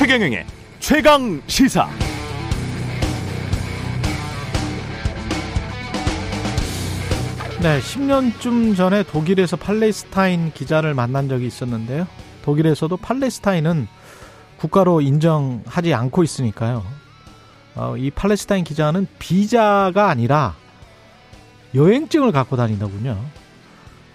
최경영의 최강 시사. 네, 10년쯤 전에 독일에서 팔레스타인 기자를 만난 적이 있었는데요. 독일에서도 팔레스타인은 국가로 인정하지 않고 있으니까요. 어, 이 팔레스타인 기자는 비자가 아니라 여행증을 갖고 다닌다군요.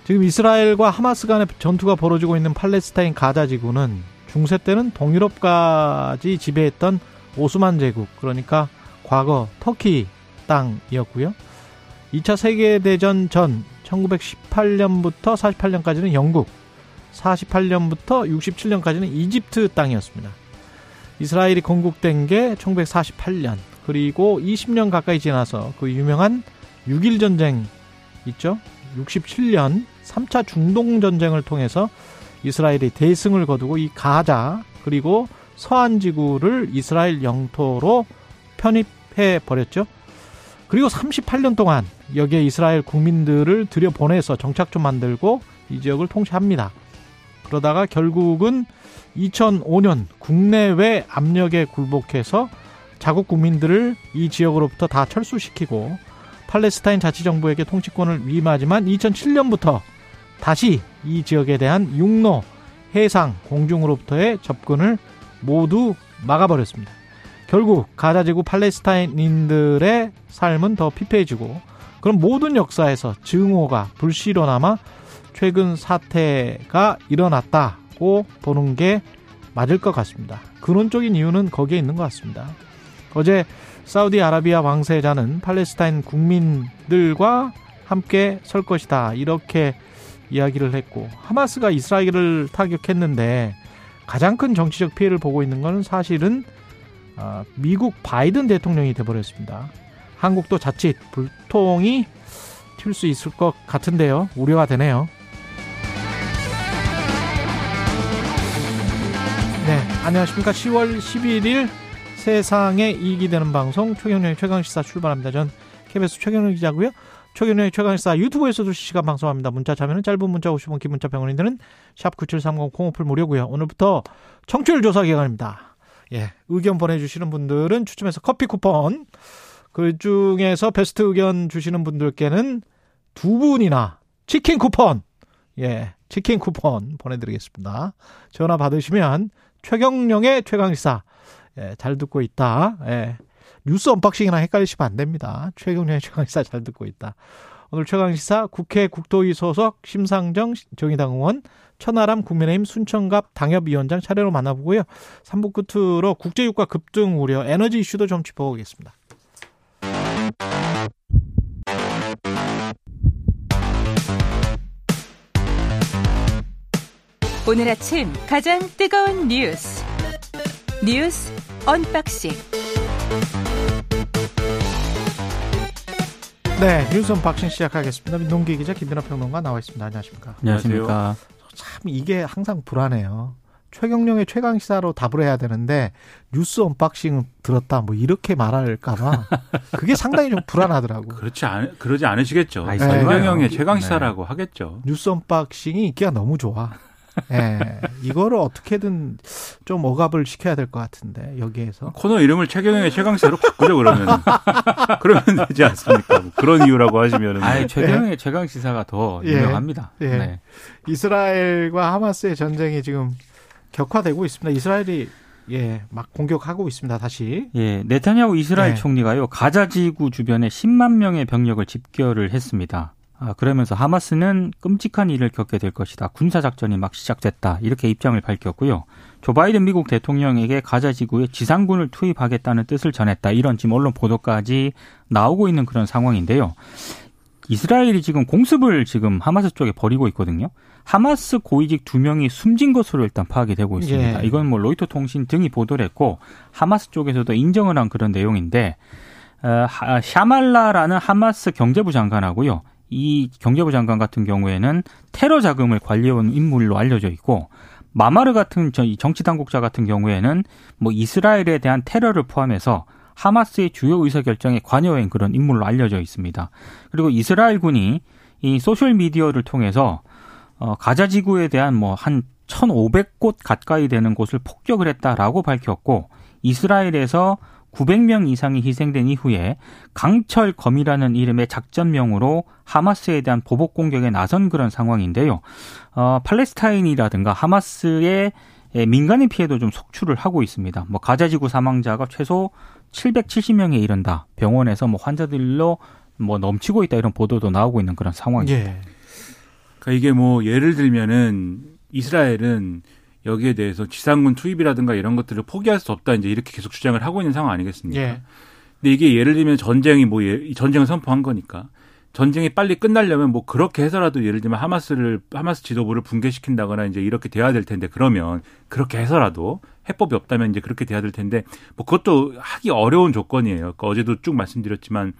지금 이스라엘과 하마스 간의 전투가 벌어지고 있는 팔레스타인 가자 지구는 중세 때는 동유럽까지 지배했던 오스만 제국, 그러니까 과거 터키 땅이었고요. 2차 세계대전 전 1918년부터 48년까지는 영국, 48년부터 67년까지는 이집트 땅이었습니다. 이스라엘이 건국된 게 1948년, 그리고 20년 가까이 지나서 그 유명한 6일 전쟁 있죠? 67년 3차 중동 전쟁을 통해서 이스라엘이 대승을 거두고 이 가자 그리고 서한 지구를 이스라엘 영토로 편입해 버렸죠. 그리고 38년 동안 여기에 이스라엘 국민들을 들여보내서 정착 좀 만들고 이 지역을 통치합니다. 그러다가 결국은 2005년 국내외 압력에 굴복해서 자국 국민들을 이 지역으로부터 다 철수시키고 팔레스타인 자치정부에게 통치권을 위임하지만 2007년부터 다시 이 지역에 대한 육로, 해상, 공중으로부터의 접근을 모두 막아버렸습니다. 결국 가자지구 팔레스타인인들의 삶은 더 피폐해지고 그럼 모든 역사에서 증오가 불씨로 남아 최근 사태가 일어났다고 보는 게 맞을 것 같습니다. 근원적인 이유는 거기에 있는 것 같습니다. 어제 사우디아라비아 왕세자는 팔레스타인 국민들과 함께 설 것이다. 이렇게 이야기를 했고 하마스가 이스라엘을 타격했는데 가장 큰 정치적 피해를 보고 있는 것은 사실은 아, 미국 바이든 대통령이 돼버렸습니다. 한국도 자칫 불통이 튈 수 있을 것 같은데요. 우려가 되네요. 네, 안녕하십니까. 10월 11일 세상에 이익이 되는 방송 최경련의 최강시사 출발합니다. 전 KBS 최경련 기자고요. 최경련의 최강시사 유튜브에서도 실시간 방송합니다. 문자 참여는 짧은 문자 50원, 긴 문자 드는 샵9730 콩오플 무료고요. 오늘부터 청취율 조사 기간입니다. 예, 의견 보내주시는 분들은 추첨해서 커피 쿠폰, 그 중에서 베스트 의견 주시는 분들께는 두 분이나 치킨 쿠폰, 예, 치킨 쿠폰 보내드리겠습니다. 전화 받으시면 최경령의 최강시사, 예, 잘 듣고 있다. 예, 뉴스 언박싱이랑 헷갈리시면 안 됩니다. 최경영의 최강시사 잘 듣고 있다. 오늘 최강시사 국회 국토위 소속 심상정 정의당 의원 천하람 국민의힘 순천갑 당협위원장 차례로 만나보고요. 3부 끝으로 국제유가 급등 우려 에너지 이슈도 좀 짚어보겠습니다. 오늘 아침 가장 뜨거운 뉴스 뉴스 언박싱 네, 뉴스 언박싱 시작하겠습니다. 민동기 기자 김민하 평론가 나와 있습니다. 안녕하십니까? 안녕하십니까? 참 이게 항상 불안해요. 최경영의 최강 시사로 답을 해야 되는데 뉴스 언박싱 들었다 뭐 이렇게 말할까봐 그게 상당히 좀 불안하더라고. 그렇지 않 그러지 않으시겠죠. 아니, 최경영의 네. 최강 시사라고 하겠죠. 뉴스 언박싱이 인기가 너무 좋아. 예, 이거를 어떻게든 좀 억압을 시켜야 될 것 같은데 여기에서 코너 이름을 최경영의 최강 시사로 바꾸죠 그러면 그러면 되지 않습니까? 뭐 그런 이유라고 하시면은 뭐. 아니 최경영의 최강 시사가 더 예. 유명합니다. 예. 네. 이스라엘과 하마스의 전쟁이 지금 격화되고 있습니다. 이스라엘이 예, 막 공격하고 있습니다. 다시. 예, 네타냐후 이스라엘 네. 총리가요 가자 지구 주변에 10만 명의 병력을 집결을 했습니다. 아, 그러면서 하마스는 끔찍한 일을 겪게 될 것이다. 군사 작전이 막 시작됐다. 이렇게 입장을 밝혔고요. 조 바이든 미국 대통령에게 가자 지구에 지상군을 투입하겠다는 뜻을 전했다. 이런 지금 언론 보도까지 나오고 있는 그런 상황인데요. 이스라엘이 지금 공습을 지금 하마스 쪽에 벌이고 있거든요. 하마스 고위직 두 명이 숨진 것으로 일단 파악이 되고 있습니다. 예. 이건 뭐 로이터 통신 등이 보도를 했고 하마스 쪽에서도 인정을 한 그런 내용인데 어, 하- 샤말라라는 하마스 경제부 장관하고요. 이 경제부 장관 같은 경우에는 테러 자금을 관리해온 인물로 알려져 있고 마마르 같은 정치 당국자 같은 경우에는 뭐 이스라엘에 대한 테러를 포함해서 하마스의 주요 의사 결정에 관여한 그런 인물로 알려져 있습니다. 그리고 이스라엘군이 이 소셜 미디어를 통해서 어, 가자 지구에 대한 뭐 한 1,500곳 가까이 되는 곳을 폭격을 했다라고 밝혔고 이스라엘에서 900명 이상이 희생된 이후에 강철 검이라는 이름의 작전명으로 하마스에 대한 보복 공격에 나선 그런 상황인데요. 어, 팔레스타인이라든가 하마스의 민간인 피해도 좀 속출을 하고 있습니다. 뭐 가자지구 사망자가 최소 770명에 이른다. 병원에서 뭐 환자들로 뭐 넘치고 있다 이런 보도도 나오고 있는 그런 상황입니다. 예. 그러니까 이게 뭐 예를 들면은 이스라엘은 여기에 대해서 지상군 투입이라든가 이런 것들을 포기할 수 없다 이제 이렇게 계속 주장을 하고 있는 상황 아니겠습니까? 예. 근데 이게 예를 들면 전쟁이 뭐 예, 전쟁을 선포한 거니까 전쟁이 빨리 끝나려면 뭐 그렇게 해서라도 예를 들면 하마스를 하마스 지도부를 붕괴시킨다거나 이제 이렇게 돼야 될 텐데 그러면 그렇게 해서라도 해법이 없다면 이제 그렇게 돼야 될 텐데 뭐 그것도 하기 어려운 조건이에요. 그러니까 어제도 쭉 말씀드렸지만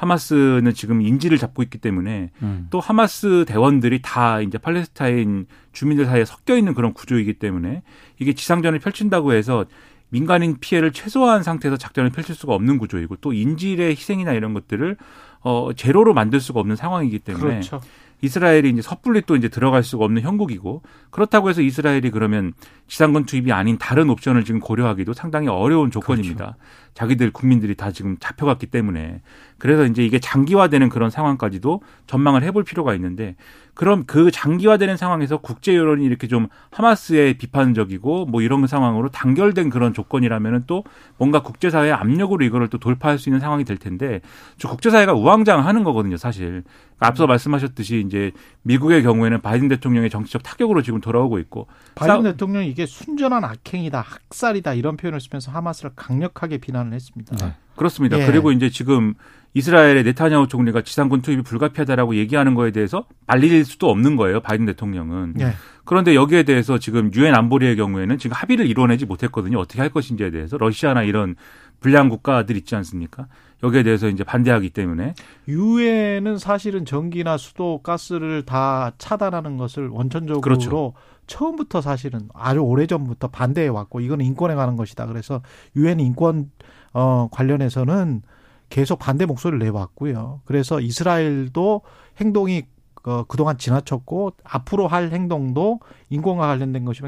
하마스는 지금 인지를 잡고 있기 때문에 음. 또 하마스 대원들이 다 이제 팔레스타인 주민들 사이에 섞여 있는 그런 구조이기 때문에 이게 지상전을 펼친다고 해서 민간인 피해를 최소화한 상태에서 작전을 펼칠 수가 없는 구조이고 또 인질의 희생이나 이런 것들을 어 제로로 만들 수가 없는 상황이기 때문에 그렇죠. 이스라엘이 이제 섣불리 또 이제 들어갈 수가 없는 형국이고 그렇다고 해서 이스라엘이 그러면 지상군 투입이 아닌 다른 옵션을 지금 고려하기도 상당히 어려운 조건입니다. 그렇죠. 자기들 국민들이 다 지금 잡혀갔기 때문에 그래서 이제 이게 장기화되는 그런 상황까지도 전망을 해볼 필요가 있는데 그럼 그 장기화되는 상황에서 국제 여론이 이렇게 좀 하마스에 비판적이고 뭐 이런 상황으로 단결된 그런 조건이라면은 또 뭔가 국제사회의 압력으로 이거를 또 돌파할 수 있는 상황이 될 텐데 저 국제사회가 우왕좌왕하는 거거든요, 사실. 앞서 말씀하셨듯이 이제 미국의 경우에는 바이든 대통령의 정치적 타격으로 지금 돌아오고 있고 바이든 싸우- 대통령이 이게 순전한 악행이다, 학살이다 이런 표현을 쓰면서 하마스를 강력하게 비난 을 했습니다. 네. 그렇습니다. 예. 그리고 이제 지금 이스라엘의 네타냐후 총리가 지상군 투입이 불가피하다라고 얘기하는 거에 대해서 말릴 수도 없는 거예요. 바이든 대통령은. 예. 그런데 여기에 대해서 지금 유엔 안보리의 경우에는 지금 합의를 이뤄내지 못했거든요. 어떻게 할 것인지에 대해서 러시아나 이런 불량 국가들 있지 않습니까? 여기에 대해서 이제 반대하기 때문에 유엔은 사실은 전기나 수도, 가스를 다 차단하는 것을 원천적으로 그렇죠. 처음부터 사실은 아주 오래 전부터 반대해 왔고 이건 인권에 관한 것이다. 그래서 유엔 인권 어 관련해서는 계속 반대 목소리를 내왔고요. 그래서 이스라엘도 행동이 어, 그동안 지나쳤고 앞으로 할 행동도 인권과 관련된 것이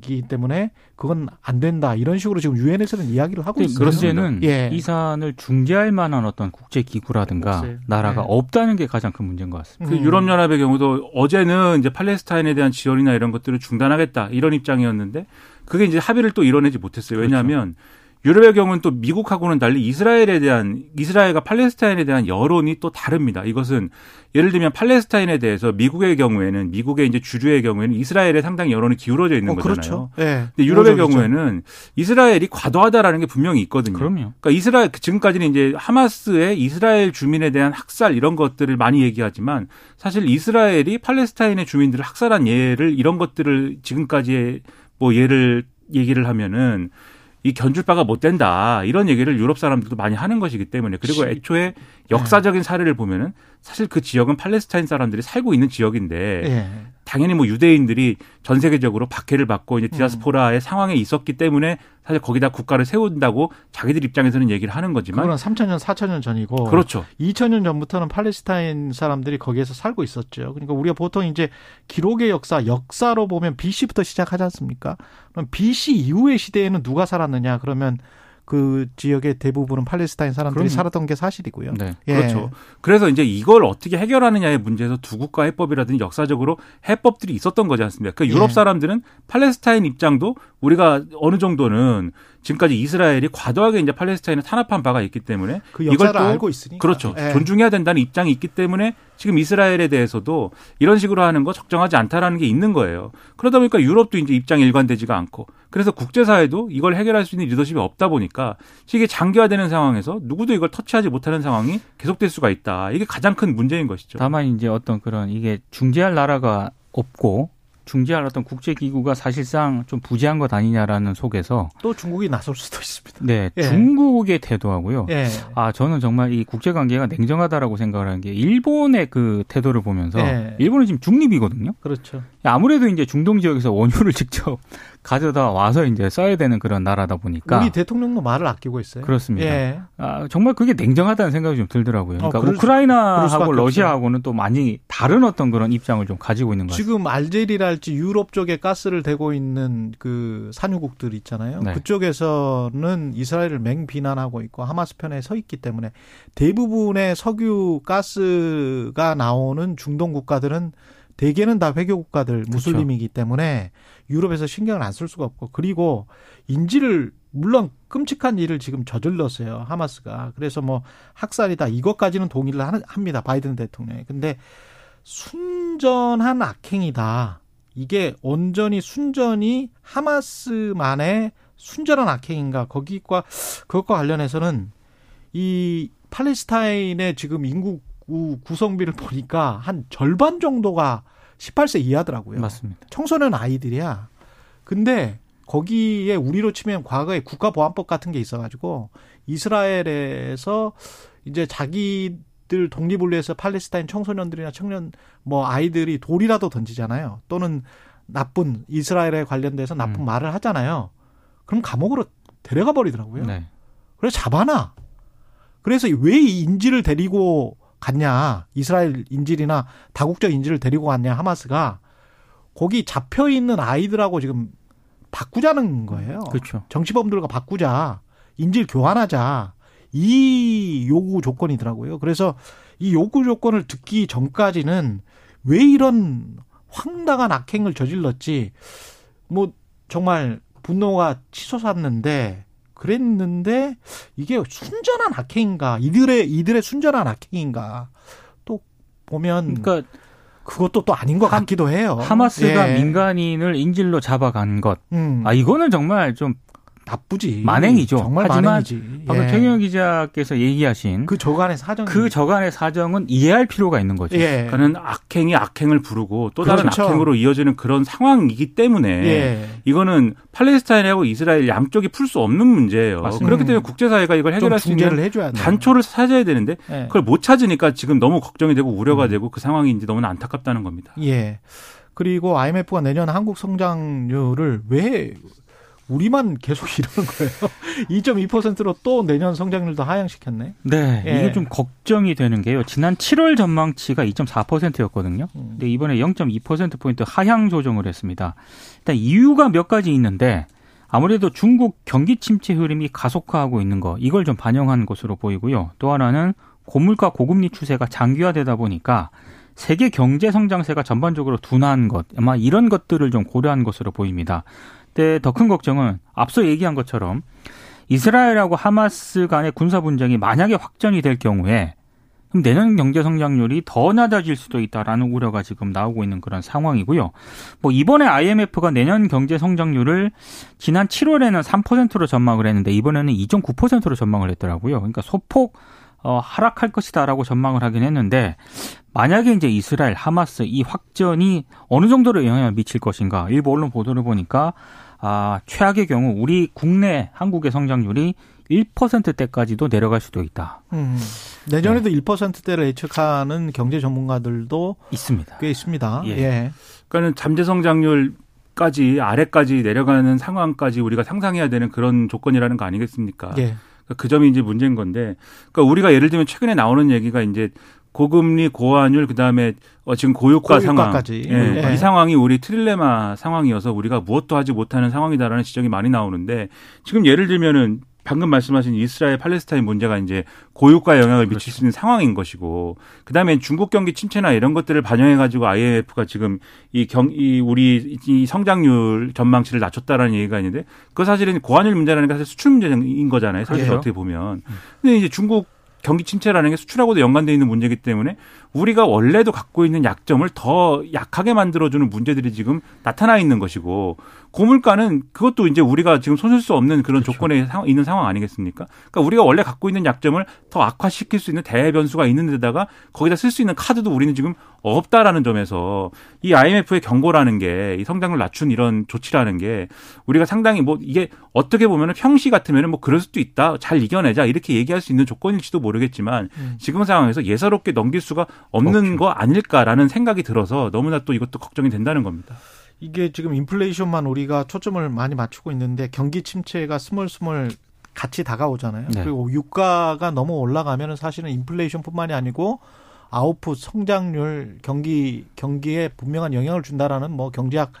기 때문에 그건 안 된다. 이런 식으로 지금 유엔에서는 이야기를 하고 있습니다. 문제는 예. 이 사안을 중재할 만한 어떤 국제 기구라든가 없어요. 나라가 네. 없다는 게 가장 큰 문제인 것 같습니다. 그 음. 유럽 연합의 경우도 어제는 이제 팔레스타인에 대한 지원이나 이런 것들을 중단하겠다 이런 입장이었는데 그게 이제 합의를 또 이뤄내지 못했어요. 왜냐하면 유럽의 경우는 또 미국하고는 달리 이스라엘에 대한 이스라엘과 팔레스타인에 대한 여론이 또 다릅니다. 이것은 예를 들면 팔레스타인에 대해서 미국의 경우에는 미국의 이제 주류의 경우에는 이스라엘에 상당히 여론이 기울어져 있는 어, 거잖아요. 그렇죠. 예. 근데 유럽의 우호적이죠. 경우에는 이스라엘이 과도하다라는 게 분명히 있거든요. 그럼요. 그러니까 이스라엘 지금까지는 이제 하마스의 이스라엘 주민에 대한 학살 이런 것들을 많이 얘기하지만 사실 이스라엘이 팔레스타인의 주민들을 학살한 예를 이런 것들을 지금까지의 뭐 예를 얘기를 하면은 이 견줄 바가 못 된다. 이런 얘기를 유럽 사람들도 많이 하는 것이기 때문에 그리고 애초에 역사적인 사례를 보면은 사실 그 지역은 팔레스타인 사람들이 살고 있는 지역인데 예. 당연히 뭐 유대인들이 전 세계적으로 박해를 받고 이제 디아스포라의 상황에 있었기 때문에 사실 거기다 국가를 세운다고 자기들 입장에서는 얘기를 하는 거지만 그거는 3천 년, 4천 년 전이고 그렇죠. 2000년 전부터는 팔레스타인 사람들이 거기에서 살고 있었죠. 그러니까 우리가 보통 이제 기록의 역사, 역사로 보면 BC부터 시작하지 않습니까? 그럼 BC 이후의 시대에는 누가 살았느냐? 그러면 그 지역의 대부분은 팔레스타인 사람들이 그럼요. 살았던 게 사실이고요. 네. 예. 그렇죠. 그래서 이제 이걸 어떻게 해결하느냐의 문제에서 두 국가 해법이라든지 역사적으로 해법들이 있었던 거지 않습니까? 그 유럽 예. 사람들은 팔레스타인 입장도 우리가 어느 정도는 지금까지 이스라엘이 과도하게 이제 팔레스타인을 탄압한 바가 있기 때문에 그 이걸 또 알고 있으니까. 그렇죠. 예. 존중해야 된다는 입장이 있기 때문에 지금 이스라엘에 대해서도 이런 식으로 하는 거 적정하지 않다라는 게 있는 거예요. 그러다 보니까 유럽도 이제 입장이 일관되지가 않고 그래서 국제사회도 이걸 해결할 수 있는 리더십이 없다 보니까 이게 장기화되는 상황에서 누구도 이걸 터치하지 못하는 상황이 계속될 수가 있다. 이게 가장 큰 문제인 것이죠. 다만 이제 어떤 그런 이게 중재할 나라가 없고 중재할 어떤 국제 기구가 사실상 좀 부재한 것 아니냐라는 속에서 또 중국이 나설 수도 있습니다. 네 예. 중국의 태도하고요. 예. 아 저는 정말 이 국제 관계가 냉정하다라고 생각을 하는 게 일본의 그 태도를 보면서 예. 일본은 지금 중립이거든요. 그렇죠. 아무래도 이제 중동 지역에서 원유를 직접 가져다 와서 이제 써야 되는 그런 나라다 보니까 우리 대통령도 말을 아끼고 있어요. 그렇습니다. 예. 아, 정말 그게 냉정하다는 생각이 좀 들더라고요. 그러니까 어, 그럴 우크라이나하고 러시아하고는 또 많이 다른 어떤 그런 입장을 좀 가지고 있는 거죠. 지금 알제리랄지 유럽 쪽에 가스를 대고 있는 그 산유국들 있잖아요. 네. 그쪽에서는 이스라엘을 맹 비난하고 있고 하마스 편에 서 있기 때문에 대부분의 석유 가스가 나오는 중동 국가들은 대개는 다 회교 국가들 무슬림이기 때문에 유럽에서 신경을 안 쓸 수가 없고 그리고 인지를 물론 끔찍한 일을 지금 저질렀어요 하마스가. 그래서 뭐 학살이다 이것까지는 동의를 합니다 바이든 대통령이. 근데 순전한 악행이다. 이게 온전히 순전히 하마스만의 순전한 악행인가? 거기과 그것과 관련해서는 이 팔레스타인의 지금 인구 구- 구성비를 보니까 한 절반 정도가 18세 이하더라고요. 맞습니다. 청소년 아이들이야. 근데 거기에 우리로 치면 과거에 국가보안법 같은 게 있어가지고 이스라엘에서 이제 자기들 독립을 위해서 팔레스타인 청소년들이나 청년 뭐 아이들이 돌이라도 던지잖아요. 또는 나쁜 이스라엘에 관련돼서 나쁜 음. 말을 하잖아요. 그럼 감옥으로 데려가 버리더라고요. 네. 그래서 잡아놔. 그래서 왜 이 인질을 데리고 갔냐. 이스라엘 인질이나 다국적 인질을 데리고 갔냐. 하마스가 거기 잡혀 있는 아이들하고 지금 바꾸자는 거예요. 그렇죠. 정치범들과 바꾸자. 인질 교환하자. 이 요구 조건이더라고요. 그래서 이 요구 조건을 듣기 전까지는 왜 이런 황당한 악행을 저질렀지. 뭐 정말 분노가 치솟았는데 그랬는데 이게 순전한 악행인가? 이들의 이들의 순전한 악행인가? 또 보면 그러니까 그것도 또 아닌 것 하- 같기도 해요. 하마스가 예. 민간인을 인질로 잡아간 것. 음, 아 이거는 정말 좀 나쁘지. 만행이죠. 정말 하지만 만행이지. 방금 예. 최경영 기자께서 얘기하신 그, 그 저간의 사정. 저간의 사정은 이해할 필요가 있는 거죠. 예. 그러니까는 악행이 악행을 부르고 또 다른 그렇죠. 악행으로 이어지는 그런 상황이기 때문에 예. 이거는 팔레스타인하고 이스라엘 양쪽이 풀 수 없는 문제예요. 맞습니다. 그렇기 때문에 국제사회가 이걸 좀 해결할 수 있는 해줘야. 단초를 찾아야 되는데 예. 그걸 못 찾으니까 지금 너무 걱정이 되고 음. 우려가 되고 그 이제 너무나 안타깝다는 겁니다. 예. 그리고 IMF가 내년 한국 성장률을 왜 우리만 계속 이러는 거예요? 2.2%로 또 내년 성장률도 하향시켰네. 네, 예. 이게 좀 걱정이 되는 게요. 지난 7월 전망치가 2.4%였거든요. 음. 근데 이번에 0.2% 포인트 하향 조정을 했습니다. 일단 이유가 몇 가지 있는데 아무래도 중국 경기 침체 흐름이 가속화하고 있는 거 이걸 좀 반영한 것으로 보이고요. 또 하나는 고물가 고금리 추세가 장기화되다 보니까 세계 경제 성장세가 전반적으로 둔화한 것 아마 이런 것들을 좀 고려한 것으로 보입니다. 근데 더큰 걱정은 앞서 얘기한 것처럼 이스라엘하고 하마스 간의 군사 분쟁이 만약에 확전이 될 경우에 그럼 내년 경제 성장률이 더 낮아질 수도 있다라는 우려가 지금 나오고 있는 그런 상황이고요. 뭐 이번에 IMF가 내년 경제 성장률을 지난 7월에는 3%로 전망을 했는데 이번에는 2.9%로 전망을 했더라고요. 그러니까 소폭 어, 하락할 것이다라고 전망을 하긴 했는데 만약에 이제 이스라엘 하마스 이 확전이 어느 정도로 영향을 미칠 것인가 일부 언론 보도를 보니까 아, 최악의 경우 우리 국내 한국의 성장률이 1%대까지도 내려갈 수도 있다. 음. 내년에도 1%대를 예측하는 경제 전문가들도 있습니다. 꽤 있습니다. 예. 예. 그러니까는 잠재 성장률 까지 아래까지 내려가는 상황까지 우리가 상상해야 되는 그런 조건이라는 거 아니겠습니까? 예. 그러니까 그 점이 이제 문제인 건데, 그러니까 우리가 예를 들면 최근에 나오는 얘기가 이제 고금리, 고환율, 그 다음에 어 지금 고유가 상황, 고유가까지. 예, 예. 이 상황이 우리 트릴레마 상황이어서 우리가 무엇도 하지 못하는 상황이다라는 지적이 많이 나오는데 지금 예를 들면은 방금 말씀하신 이스라엘 팔레스타인 문제가 이제 고유가에 영향을 미칠 수 있는 상황인 것이고 그다음에 중국 경기 침체나 이런 것들을 반영해 가지고 IMF가 지금 이 경 이 우리 이 성장률 전망치를 낮췄다라는 얘기가 있는데 그 사실은 고환율 문제라는 게 사실 수출 문제인 거잖아요. 사실 그렇죠. 어떻게 보면. 근데 이제 중국 경기 침체라는 게 수출하고도 연관돼 있는 문제이기 때문에 우리가 원래도 갖고 있는 약점을 더 약하게 만들어주는 문제들이 지금 나타나 있는 것이고 고물가는 그것도 이제 우리가 지금 손쓸 수 없는 그런 그렇죠. 조건에 상- 있는 상황 아니겠습니까? 그러니까 우리가 원래 갖고 있는 약점을 더 악화시킬 수 있는 대변수가 있는 데다가 거기다 쓸 수 있는 카드도 우리는 지금 없다라는 점에서 이 IMF의 경고라는 게 이 성장률 낮춘 이런 조치라는 게 우리가 상당히 뭐 이게 어떻게 보면은 평시 같으면은 뭐 그럴 수도 있다 잘 이겨내자 이렇게 얘기할 수 있는 조건일지도 모르겠지만 음. 지금 상황에서 예사롭게 넘길 수가 없는 없죠. 거 아닐까라는 생각이 들어서 너무나 또 이것도 걱정이 된다는 겁니다. 이게 지금 인플레이션만 우리가 초점을 많이 맞추고 있는데 경기 침체가 스멀스멀 같이 다가오잖아요. 네. 그리고 유가가 너무 올라가면은 사실은 인플레이션뿐만이 아니고 아웃풋 성장률 경기 경기에 분명한 영향을 준다라는 뭐 경제학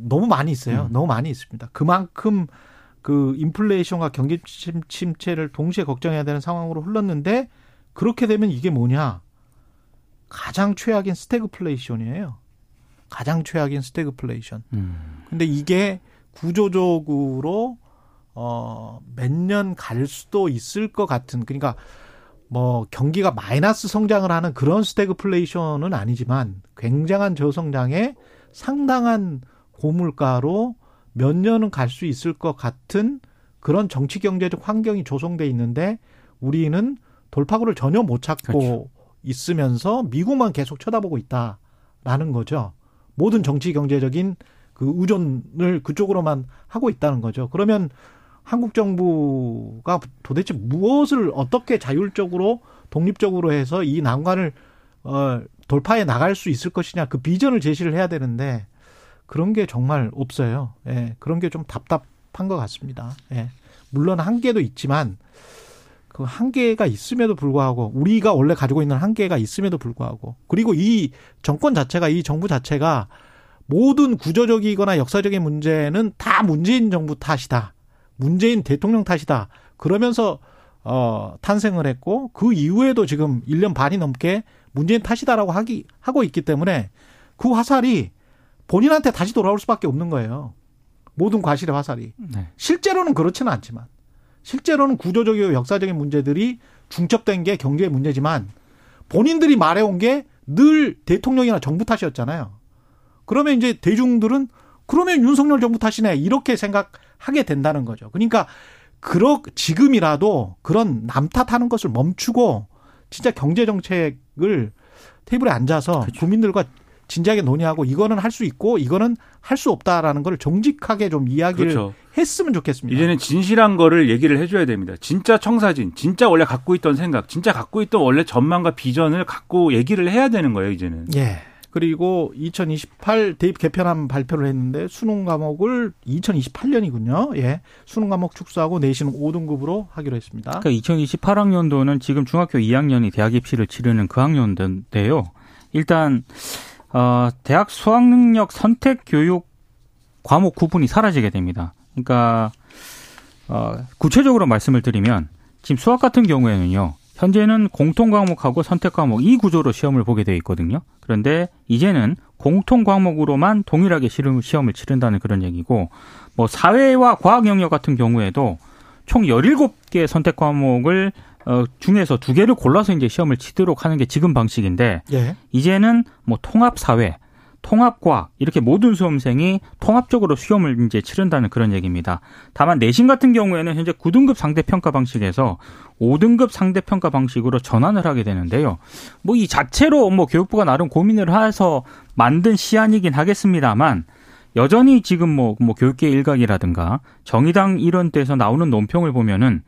논문 많이 있어요. 음. 너무 많이 있습니다. 그만큼 그 인플레이션과 경기 침체를 동시에 걱정해야 되는 상황으로 흘렀는데 그렇게 되면 이게 뭐냐? 가장 최악인 스태그플레이션이에요. 가장 최악인 스태그플레이션. 음. 근데 이게 구조적으로 어 몇 년 갈 수도 있을 것 같은 그러니까 뭐 경기가 마이너스 성장을 하는 그런 스태그플레이션은 아니지만 굉장한 저성장에 상당한 고물가로 몇 년은 갈 수 있을 것 같은 그런 정치 경제적 환경이 조성돼 있는데 우리는 돌파구를 전혀 못 찾고 그렇죠. 있으면서 미국만 계속 쳐다보고 있다라는 거죠. 모든 정치 경제적인 그 의존을 그쪽으로만 하고 있다는 거죠. 그러면 한국 정부가 도대체 무엇을 어떻게 자율적으로 독립적으로 해서 이 난관을 어 돌파해 나갈 수 있을 것이냐 그 비전을 제시를 해야 되는데 그런 게 정말 없어요. 예. 그런 게 좀 답답한 것 같습니다. 예. 물론 한계도 있지만 그 한계가 있음에도 불구하고 우리가 원래 가지고 있는 한계가 있음에도 불구하고 그리고 이 정권 자체가 이 정부 자체가 모든 구조적이거나 역사적인 문제는 다 문재인 정부 탓이다. 문재인 대통령 탓이다. 그러면서 어 탄생을 했고 그 이후에도 지금 1년 반이 넘게 문재인 탓이다라고 하기 하고 있기 때문에 그 화살이 본인한테 다시 돌아올 수밖에 없는 거예요. 모든 과실의 화살이. 네. 실제로는 그렇지는 않지만 실제로는 구조적이고 역사적인 문제들이 중첩된 게 경제의 문제지만 본인들이 말해온 게 늘 대통령이나 정부 탓이었잖아요. 그러면 이제 대중들은 그러면 윤석열 정부 탓이네 이렇게 생각하게 된다는 거죠. 그러니까 그러 지금이라도 그런 남 탓하는 것을 멈추고 진짜 경제 정책을 테이블에 앉아서 그렇죠. 국민들과 진지하게 논의하고 이거는 할 수 있고 이거는 할 수 없다라는 걸 정직하게 좀 이야기를 그렇죠. 했으면 좋겠습니다. 이제는 진실한 거를 얘기를 해줘야 됩니다. 진짜 청사진, 진짜 원래 갖고 있던 생각, 진짜 갖고 있던 원래 전망과 비전을 갖고 얘기를 해야 되는 거예요. 이제는. 예. 그리고 2028 대입 개편안 발표를 했는데 수능 과목을 2028년이군요. 예. 수능 과목 축소하고 내신은 5등급으로 하기로 했습니다. 그러니까 2028학년도는 지금 중학교 2학년이 대학 입시를 치르는 그 학년인데요. 일단 어, 대학 수학 능력 선택 교육 과목 구분이 사라지게 됩니다. 그러니까 어, 구체적으로 말씀을 드리면 지금 수학 같은 경우에는요. 현재는 공통 과목하고 선택 과목 이 구조로 시험을 보게 되어 있거든요. 그런데 이제는 공통 과목으로만 동일하게 시험을 치른다는 그런 얘기고 뭐 사회와 과학 영역 같은 경우에도 총 17개 선택 과목을 어, 중에서 두 개를 골라서 이제 시험을 치도록 하는 게 지금 방식인데 예. 이제는 뭐 통합 사회, 통합과학 이렇게 모든 수험생이 통합적으로 시험을 이제 치른다는 그런 얘기입니다. 다만 내신 같은 경우에는 현재 9등급 상대 평가 방식에서 5등급 상대 평가 방식으로 전환을 하게 되는데요. 뭐 이 자체로 뭐 교육부가 나름 고민을 해서 만든 시안이긴 하겠습니다만 여전히 지금 뭐, 뭐 교육계 일각이라든가 정의당 이런 데서 나오는 논평을 보면은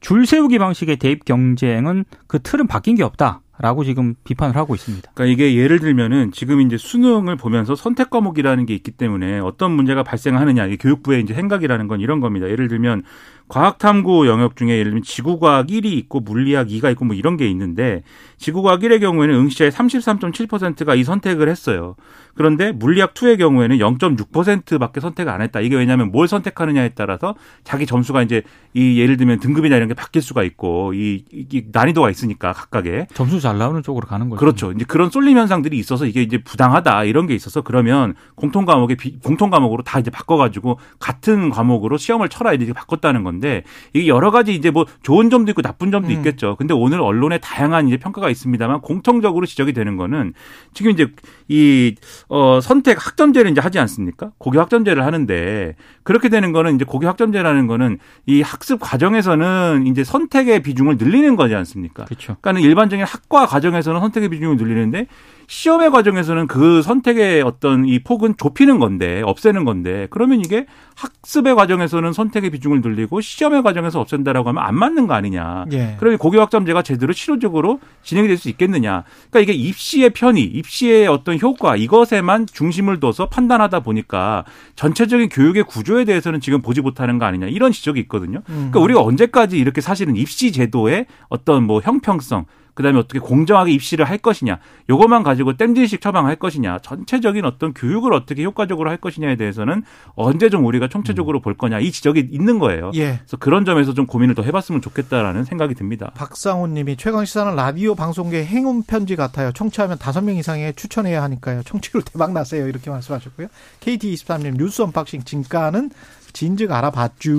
줄 세우기 방식의 대입 경쟁은 그 틀은 바뀐 게 없다. 라고 지금 비판을 하고 있습니다. 그러니까 이게 예를 들면은 지금 이제 수능을 보면서 선택 과목이라는 게 있기 때문에 어떤 문제가 발생하느냐 이게 교육부의 이제 생각이라는 건 이런 겁니다. 예를 들면 과학탐구 영역 중에 예를 들면 지구과학 1이 있고 물리학 2가 있고 뭐 이런 게 있는데 지구과학 1의 경우에는 응시자의 33.7%가 이 선택을 했어요. 그런데 물리학 2의 경우에는 0.6%밖에 선택을 안 했다. 이게 왜냐하면 뭘 선택하느냐에 따라서 자기 점수가 이제 이 예를 들면 등급이나 이런 게 바뀔 수가 있고 이, 이 난이도가 있으니까 각각의 점수 잘 나오는 쪽으로 가는 거죠. 그렇죠. 이제 그런 쏠림 현상들이 있어서 이게 이제 부당하다 이런 게 있어서 그러면 공통 과목에 공통 과목으로 다 이제 바꿔가지고 같은 과목으로 시험을 쳐라 이렇게 바꿨다는 건데 이게 여러 가지 이제 뭐 좋은 점도 있고 나쁜 점도 음. 있겠죠. 근데 오늘 언론에 다양한 이제 평가가 있습니다만 공통적으로 지적이 되는 거는 지금 이제 이 어, 선택 학점제를 이제 하지 않습니까? 고교 학점제를 하는데 그렇게 되는 거는 이제 고교 학점제라는 거는 이 학습 과정에서는 이제 선택의 비중을 늘리는 거지 않습니까? 그렇죠. 그러니까는 일반적인 학과 과정에서는 선택의 비중을 늘리는데 시험의 과정에서는 그 선택의 어떤 이 폭은 좁히는 건데 없애는 건데 그러면 이게 학습의 과정에서는 선택의 비중을 늘리고 시험의 과정에서 없앤다라고 하면 안 맞는 거 아니냐. 예. 그러면 고교 학점제가 제대로 실효적으로 진행이 될 수 있겠느냐. 그러니까 이게 입시의 편의, 입시의 어떤 효과 이것에 만 중심을 둬서 판단하다 보니까 전체적인 교육의 구조에 대해서는 지금 보지 못하는 거 아니냐 이런 지적이 있거든요. 그러니까 음. 우리가 언제까지 이렇게 사실은 입시 제도의 어떤 뭐 형평성 그다음에 어떻게 공정하게 입시를 할 것이냐, 요것만 가지고 땜질식 처방할 것이냐, 전체적인 어떤 교육을 어떻게 효과적으로 할 것이냐에 대해서는 언제 좀 우리가 총체적으로 볼 거냐 이 지적이 있는 거예요. 예. 그래서 그런 점에서 좀 고민을 더 해봤으면 좋겠다라는 생각이 듭니다. 박상훈님이 최강 시사는 라디오 방송계 행운 편지 같아요. 청취하면 다섯 명 이상에 추천해야 하니까요. 청취율 대박 나세요. 이렇게 말씀하셨고요. KT23님 뉴스 언박싱 진가는 진즉 알아봤쥬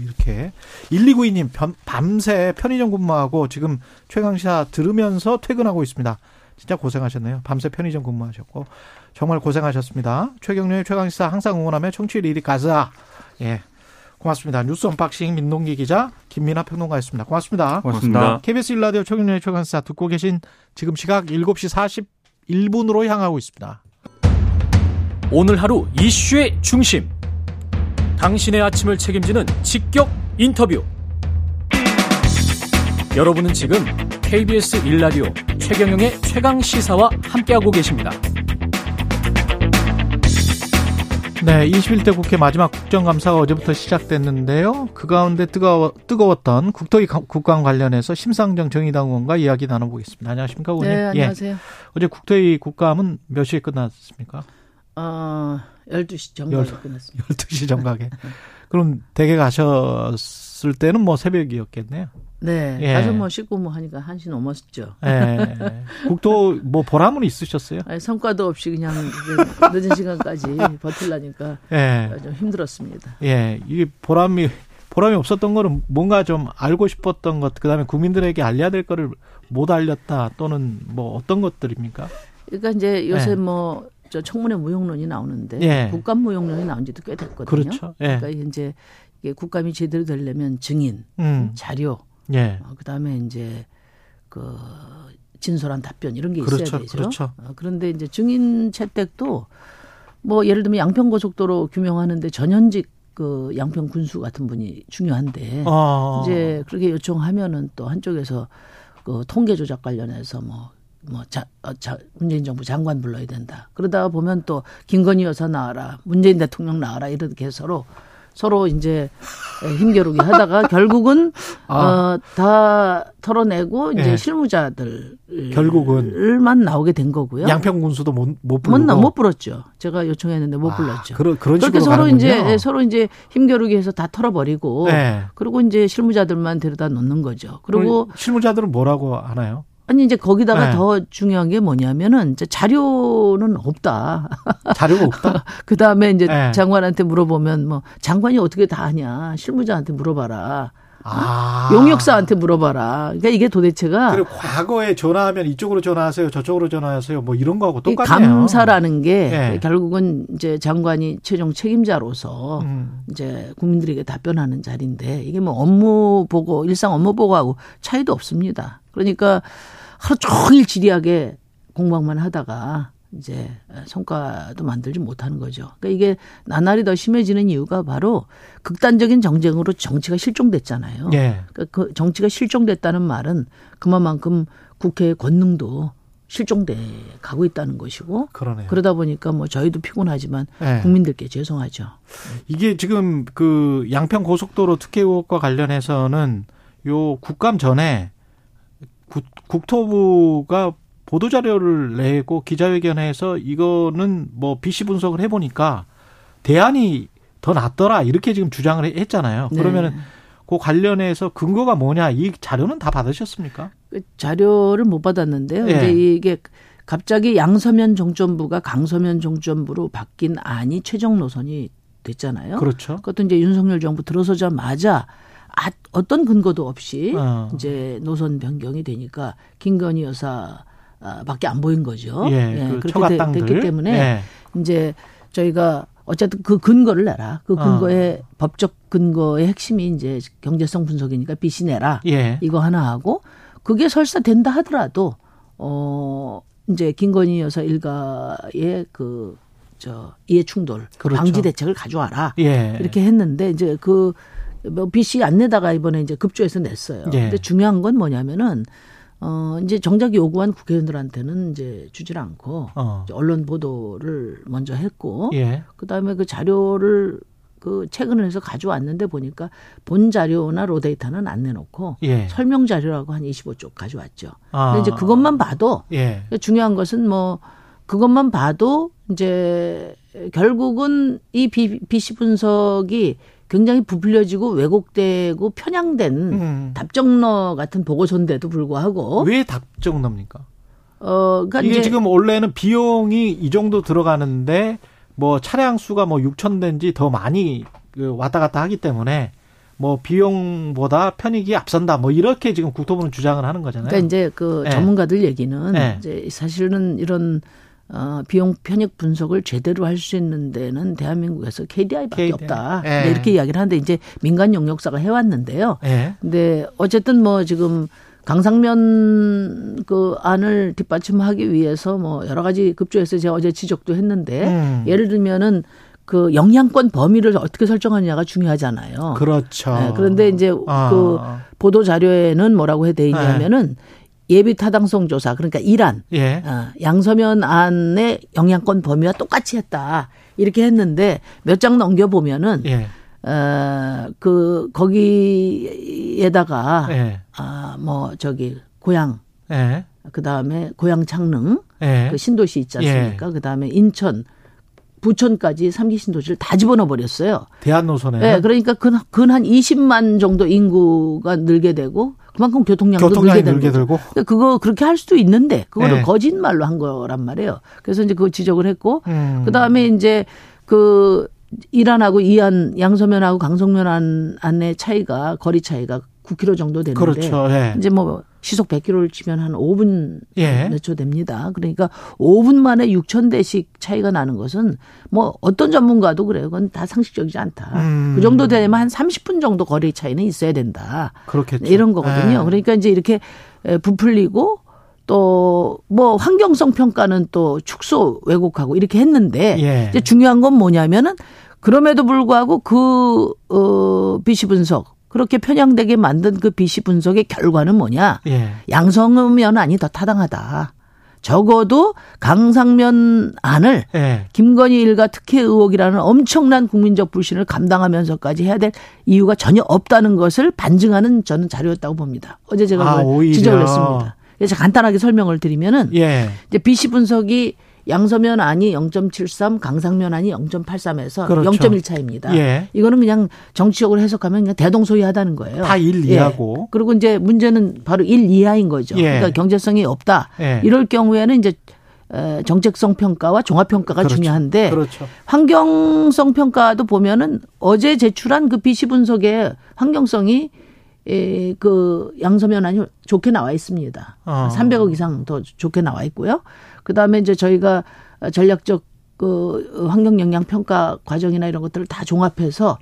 이렇게 1292님 밤새 편의점 근무하고 지금 최강시사 들으면서 퇴근하고 있습니다. 진짜 고생하셨네요. 밤새 편의점 근무하셨고 정말 고생하셨습니다. 최경영의 최강시사 항상 응원하며 청취율 1위 가자. 예. 고맙습니다. 뉴스 unboxing 민동기 기자 김민아 평론가였습니다. 고맙습니다. 고맙습니다. KBS 1라디오 최경영의 최강시사 듣고 계신 지금 시각 7시 41분으로 향하고 있습니다. 오늘 하루 이슈의 중심. 당신의 아침을 책임지는 직격 인터뷰. 여러분은 지금 KBS 1라디오 최경영의 최강 시사와 함께하고 계십니다. 네, 21대 국회 마지막 국정감사가 어제부터 시작됐는데요. 그 가운데 뜨거워, 뜨거웠던 국토위 국감 관련해서 심상정 정의당 의원과 이야기 나눠보겠습니다. 안녕하십니까, 의원님? 네, 안녕하세요. 예. 어제 국토위 국감은 몇 시에 끝났습니까? 어, 12시 정각에 끝났습니다. 12시 정각에. 그럼 댁에 가셨을 때는 뭐 새벽이었겠네요. 네. 예. 가서 뭐 씻고 뭐 하니까 1시 넘었죠. 예. 국도 뭐 보람은 있으셨어요? 아니, 성과도 없이 그냥 늦은 시간까지 버틸라니까 예. 좀 힘들었습니다. 예. 이게 보람이 보람이 없었던 거는 뭔가 좀 알고 싶었던 것, 그 다음에 국민들에게 알려야 될 거를 못 알렸다 또는 뭐 어떤 것들입니까? 그러니까 이제 요새 예. 뭐, 저 청문회 무용론이 나오는데 예. 국감 무용론이 나온 지도 꽤 됐거든요. 그렇죠. 예. 그러니까 이제 이게 국감이 제대로 되려면 증인, 음. 자료, 예. 어, 그다음에 이제 그 진솔한 답변 이런 게 있어야 그렇죠, 되죠. 그렇죠. 어, 그런데 이제 증인 채택도 뭐 예를 들면 양평 고속도로 규명하는데 전현직 그 양평 군수 같은 분이 중요한데 아. 이제 그렇게 요청하면은 또 한쪽에서 그 통계 조작 관련해서 뭐 뭐, 자, 어, 자, 문재인 정부 장관 불러야 된다. 그러다가 보면 또 김건희 여사 나와라, 문재인 대통령 나와라 이렇게 서로 서로 이제 힘겨루기 하다가 결국은 아. 어, 다 털어내고 이제 네. 실무자들 결국은만 나오게 된 거고요. 양평 군수도 못, 못 부르고 못, 못 불렀죠. 제가 요청했는데 못 아, 불렀죠. 그런 그런 그렇게 서로 가는군요. 이제 서로 이제 힘겨루기 해서 다 털어버리고 네. 그리고 이제 실무자들만 데려다 놓는 거죠. 그리고 실무자들은 뭐라고 하나요? 아니 이제 거기다가 네. 더 중요한 게 뭐냐면은 이제 자료는 없다. 자료가 없다. 그 다음에 이제 네. 장관한테 물어보면 뭐 장관이 어떻게 다 하냐 실무자한테 물어봐라. 아. 용역사한테 물어봐라. 그러니까 이게 도대체가 그리고 과거에 전화하면 이쪽으로 전화하세요, 저쪽으로 전화하세요, 뭐 이런 거하고 똑같네요. 감사라는 게 네. 결국은 이제 장관이 최종 책임자로서 음. 이제 국민들에게 답변하는 자리인데 이게 뭐 업무 보고 일상 업무 보고하고 차이도 없습니다. 그러니까 하루 종일 지리하게 공부만 하다가 이제 성과도 만들지 못하는 거죠. 그러니까 이게 나날이 더 심해지는 이유가 바로 극단적인 정쟁으로 정치가 실종됐잖아요. 예. 그러니까 그 정치가 실종됐다는 말은 그만큼 국회의 권능도 실종돼 가고 있다는 것이고 그러네요. 그러다 보니까 뭐 저희도 피곤하지만 네. 국민들께 죄송하죠. 이게 지금 그 양평 고속도로 특혜 의혹과 관련해서는 요 국감 전에 국토부가 보도 자료를 내고 기자회견해서 이거는 뭐 BC 분석을 해보니까 대안이 더 낫더라 이렇게 지금 주장을 했잖아요. 네. 그러면은 그 관련해서 근거가 뭐냐 이 자료는 다 받으셨습니까? 그 자료를 못 받았는데요. 네. 이제 이게 갑자기 양서면 종점부가 강서면 종점부로 바뀐 안이 최종 노선이 됐잖아요. 그렇죠. 그것도 이제 윤석열 정부 들어서자마자 아, 어떤 근거도 없이 어. 이제 노선 변경이 되니까 김건희 여사 밖에 안 보인 거죠. 예, 예 그 그렇게 되, 됐기 때문에 예. 이제 저희가 어쨌든 그 근거를 내라. 그 어. 근거의 어. 법적 근거의 핵심이 이제 경제성 분석이니까 빚이 내라. 예. 이거 하나 하고 그게 설사 된다 하더라도 어 이제 김건희 여사 일가의 그 저 이해 충돌 그렇죠. 방지 대책을 가져와라. 예. 이렇게 했는데 이제 그뭐 빚이 안 내다가 이번에 이제 급조해서 냈어요. 예. 근데 중요한 건 뭐냐면은 어, 이제 정작 요구한 국회의원들한테는 이제 주질 않고 어. 언론 보도를 먼저 했고 예. 그다음에 그 자료를 그 최근을 해서 가져왔는데 보니까 본 자료나 로 데이터는 안 내놓고 예. 설명 자료라고 한 25쪽 가져왔죠. 아. 근데 이제 그것만 봐도 예. 중요한 것은 뭐 그것만 봐도 이제 결국은 이 BC 분석이 굉장히 부풀려지고 왜곡되고 편향된 음. 답정너 같은 보고서인데도 불구하고 왜 답정너입니까? 어, 그러니까 이게 지금 원래는 비용이 이 정도 들어가는데 뭐 차량 수가 뭐 6천 대인지 더 많이 그 왔다 갔다 하기 때문에 뭐 비용보다 편익이 앞선다 뭐 이렇게 지금 국토부는 주장을 하는 거잖아요. 그러니까 이제 그 네. 전문가들 얘기는 네. 이제 사실은 이런 어, 비용 편익 분석을 제대로 할 수 있는 데는 대한민국에서 KDI밖에 KDI. 없다. 네. 이렇게 이야기를 하는데 이제 민간 용역사가 해왔는데요. 네. 근데 어쨌든 뭐 지금 강상면 그 안을 뒷받침하기 위해서 뭐 여러 가지 급조해서 제가 어제 지적도 했는데 음. 예를 들면은 그 영향권 범위를 어떻게 설정하느냐가 중요하잖아요. 그렇죠. 네, 그런데 이제 아. 그 보도 자료에는 뭐라고 돼 있냐면은 네. 예비 타당성 조사 그러니까 이란 예. 어, 양서면 안의 영향권 범위와 똑같이 했다 이렇게 했는데 몇 장 넘겨 보면은 예. 어그 거기에다가 예. 아뭐 저기 고향 예. 그 다음에 고향 창릉 예. 그 신도시 있지 않습니까? 예. 그 다음에 인천 부천까지 삼기 신도시를 다 집어넣어 버렸어요. 대한 노선에. 네, 그러니까 근, 근한 20만 정도 인구가 늘게 되고 그만큼 교통량도, 교통량이 늘게, 늘게 되고. 그러니까 그거 그렇게 할 수도 있는데 그거를 네. 거짓말로 한 거란 말이에요. 그래서 이제 그거 지적을 했고 음. 그다음에 이제 그 이란하고 이안 양서면하고 강성면 안의 차이가 거리 차이가 9km 정도 되는데 그렇죠. 예. 이제 뭐 시속 100km를 치면 한 5분 예. 몇초 됩니다. 그러니까 5분 만에 6천 대씩 차이가 나는 것은 뭐 어떤 전문가도 그래요. 그건 다 상식적이지 않다. 음. 그 정도 되면 한 30분 정도 거리 차이는 있어야 된다. 그렇겠죠. 이런 거거든요. 예. 그러니까 이제 이렇게 부풀리고 또 뭐 환경성 평가는 또 축소 왜곡하고 이렇게 했는데 예. 이제 중요한 건 뭐냐면은 그럼에도 불구하고 그, 어, BC 분석, 그렇게 편향되게 만든 그 BC 분석의 결과는 뭐냐? 예. 양성면 안이 더 타당하다. 적어도 강상면 안을 예. 김건희 일가 특혜 의혹이라는 엄청난 국민적 불신을 감당하면서까지 해야 될 이유가 전혀 없다는 것을 반증하는 저는 자료였다고 봅니다. 어제 제가 아, 지적을 했습니다. 그래서 간단하게 설명을 드리면은 예. 이제 BC 분석이 양서면 안이 0.73, 강상면 안이 0.83에서 그렇죠. 0.1 차입니다. 예. 이거는 그냥 정치적으로 해석하면 그냥 대동소이하다는 거예요. 다 1 이하고. 예. 그리고 이제 문제는 바로 1 이하인 거죠. 예. 그러니까 경제성이 없다. 예. 이럴 경우에는 이제 정책성 평가와 종합 평가가 그렇죠. 중요한데 그렇죠. 환경성 평가도 보면은 어제 제출한 그 BC 분석의 환경성이 에, 그 양서면 안이 좋게 나와 있습니다. 어. 300억 이상 더 좋게 나와 있고요. 그 다음에 이제 저희가 전략적 그 환경 영향 평가 과정이나 이런 것들을 다 종합해서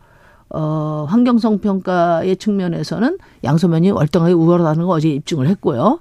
어, 환경성 평가의 측면에서는 양서면이 월등하게 우월하다는 거 어제 입증을 했고요.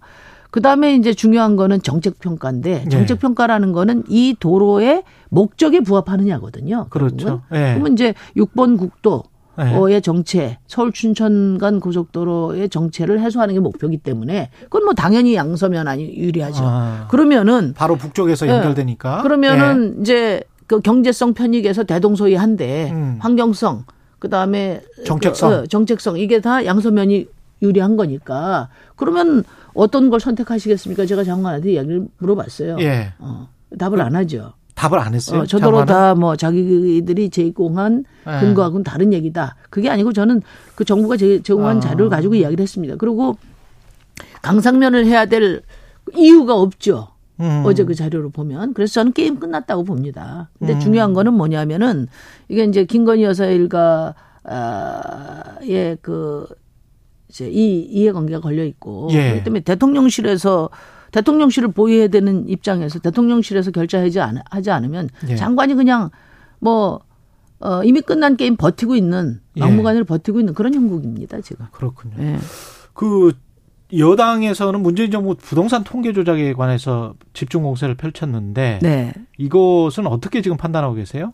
그 다음에 이제 중요한 거는 정책 평가인데 정책 평가라는 거는 이 도로의 목적에 부합하느냐거든요. 그렇죠. 네. 그러면 이제 6번 국도 네. 의 정체, 서울 춘천 간 고속도로의 정체를 해소하는 게 목표이기 때문에 그건 뭐 당연히 양서면 아니 유리하죠. 아, 그러면은 바로 북쪽에서 네. 연결되니까. 그러면은 네. 이제 그 경제성 편익에서 대동소이한데 음. 환경성 그다음에 정책성 그, 어, 정책성 이게 다 양서면이 유리한 거니까 그러면 어떤 걸 선택하시겠습니까? 제가 장관한테 이야기를 물어봤어요. 예. 어, 답을 그, 안 하죠. 답을 안 했어요. 어, 저더러 다 뭐 자기들이 제공한 네. 근거하고는 다른 얘기다. 그게 아니고 저는 그 정부가 제, 제공한 아. 자료를 가지고 이야기를 했습니다. 그리고 강상면을 해야 될 이유가 없죠. 음. 어제 그 자료를 보면. 그래서 저는 게임 끝났다고 봅니다. 근데 음. 중요한 거는 뭐냐면은 이게 이제 김건희 여사 일가의 그 이제 이 이해관계가 걸려 있고 예. 그렇기 때문에 대통령실에서 대통령실을 보유해야 되는 입장에서 대통령실에서 결정하지 않, 하지 않으면 예. 장관이 그냥 뭐 어, 이미 끝난 게임 버티고 있는 예. 막무가내로 예. 버티고 있는 그런 형국입니다 지금. 그렇군요. 예. 그 여당에서는 문재인 정부 부동산 통계 조작에 관해서 집중 공세를 펼쳤는데 네. 이것은 어떻게 지금 판단하고 계세요?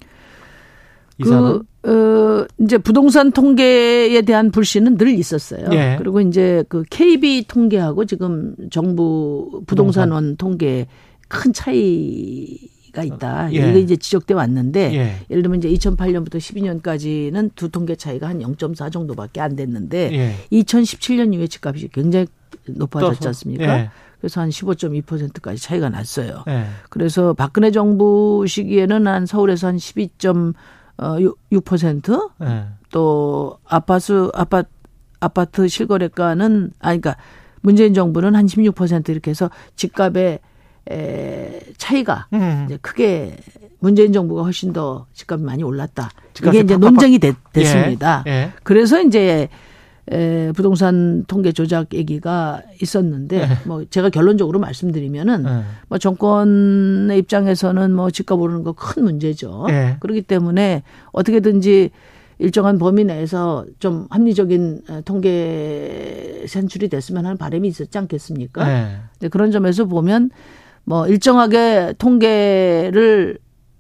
그, 어, 이제 부동산 통계에 대한 불신은 늘 있었어요. 예. 그리고 이제 그 KB 통계하고 지금 정부 부동산원 부동산. 통계 큰 차이가 있다. 예. 이게 이제 지적돼 왔는데 예. 예를 들면 이제 2008년부터 12년까지는 두 통계 차이가 한 0.4 정도밖에 안 됐는데 예. 2017년 이후에 집값이 굉장히 높아졌지. 않습니까? 예. 그래서 한 15.2%까지 차이가 났어요. 예. 그래서 박근혜 정부 시기에는 한 서울에서 한 12.6%, 예. 또 아파트 아파트 아파트 실거래가는 아니 그러니까 문재인 정부는 한 16% 이렇게 해서 집값의 에, 차이가 음. 이제 크게 문재인 정부가 훨씬 더 집값이 많이 올랐다. 이게 이제 팍팍팍- 논쟁이 됐, 됐습니다. 예. 예. 그래서 이제 에, 부동산 통계 조작 얘기가 있었는데 네. 뭐 제가 결론적으로 말씀드리면은 예. 뭐 정권의 입장에서는 뭐 집값 오르는 거 큰 문제죠. 예. 그렇기 때문에 어떻게든지 일정한 범위 내에서 좀 합리적인 어, 통계 산출이 됐으면 하는 바람이 있었지 않겠습니까? 예. 근데 그런 점에서 보면 뭐 일정하게 통계를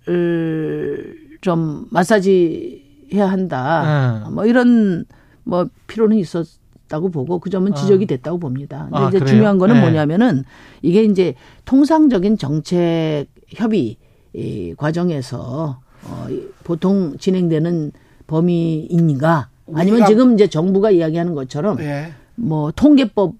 을좀 마사지 해야 한다. 예. 뭐 이런 뭐 필요는 있었다고 보고 그 점은 지적이 됐다고 봅니다. 근데 아, 이제 그래요? 중요한 거는 네. 뭐냐면은 이게 이제 통상적인 정책 협의 이 과정에서 어, 이 보통 진행되는 범위인가 아니면 지금 이제 정부가 이야기하는 것처럼 예. 뭐 통계법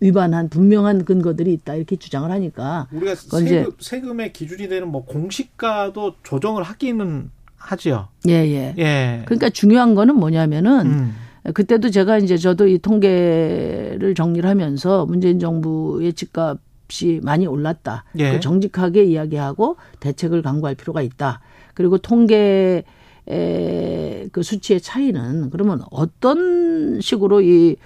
위반한 분명한 근거들이 있다 이렇게 주장을 하니까 우리가 세금, 세금의 기준이 되는 뭐 공시가도 조정을 하기는 하지요. 예예. 예. 그러니까 중요한 거는 뭐냐면은 음. 그때도 제가 이제 저도 이 통계를 정리를 하면서 문재인 정부의 집값이 많이 올랐다. 예. 그 정직하게 이야기하고 대책을 강구할 필요가 있다. 그리고 통계 그 수치의 차이는 그러면 어떤 식으로 이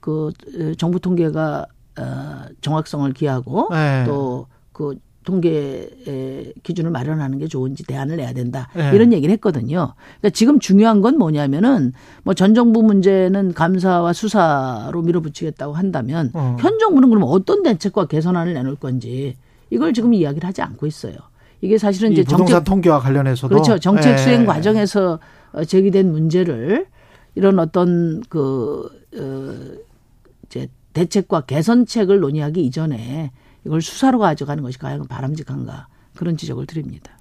그 정부 통계가 어 정확성을 기하고 예. 또그 통계 기준을 마련하는 게 좋은지 대안을 내야 된다. 예. 이런 얘기를 했거든요. 그러니까 지금 중요한 건 뭐냐면은 뭐 전 정부 문제는 감사와 수사로 밀어붙이겠다고 한다면 어. 현 정부는 그럼 어떤 대책과 개선안을 내놓을 건지 이걸 지금 이야기를 하지 않고 있어요. 이게 사실은 이 이제 부동산 정책 통계와 관련해서도 그렇죠. 정책 예. 수행 과정에서 어, 제기된 문제를 이런 어떤 그 어, 이제 대책과 개선책을 논의하기 이전에 이걸 수사로 가져가는 것이 과연 바람직한가 그런 지적을 드립니다.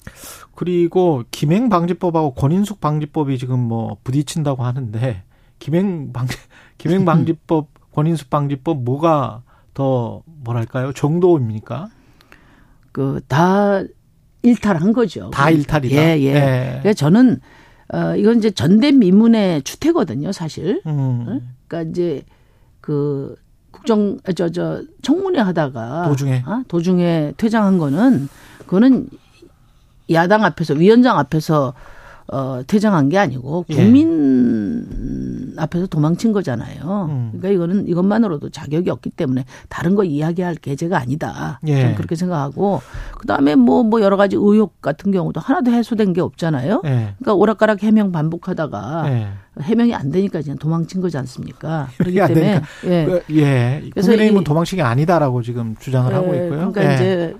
그리고 김행 방지법하고 권인숙 방지법이 지금 뭐 부딪힌다고 하는데 김행 방 김행 방지법 권인숙 방지법 뭐가 더 뭐랄까요 정도입니까? 그 다 일탈한 거죠. 다 일탈이다. 예, 예. 예. 그래서 저는 어 이건 이제 전대 미문의 추태거든요, 사실. 음. 그러니까 이제 그 국정 저 저 청문회 하다가 도중에. 어? 도중에 퇴장한 거는 그거는 야당 앞에서 위원장 앞에서 어 퇴장한 게 아니고 예. 국민 앞에서 도망친 거잖아요. 음. 그러니까 이거는 이것만으로도 자격이 없기 때문에 다른 거 이야기할 계제가 아니다. 예. 저는 그렇게 생각하고 그다음에 뭐뭐 여러 가지 의혹 같은 경우도 하나도 해소된 게 없잖아요. 예. 그러니까 오락가락 해명 반복하다가 예. 해명이 안 되니까 그냥 도망친 거지 않습니까? 그렇기 때문에 되니까. 예. 그, 예. 그래서 국민의힘은 이- 도망친 게 아니다라고 지금 주장을 하고 예, 있고요. 그러니까 예. 이제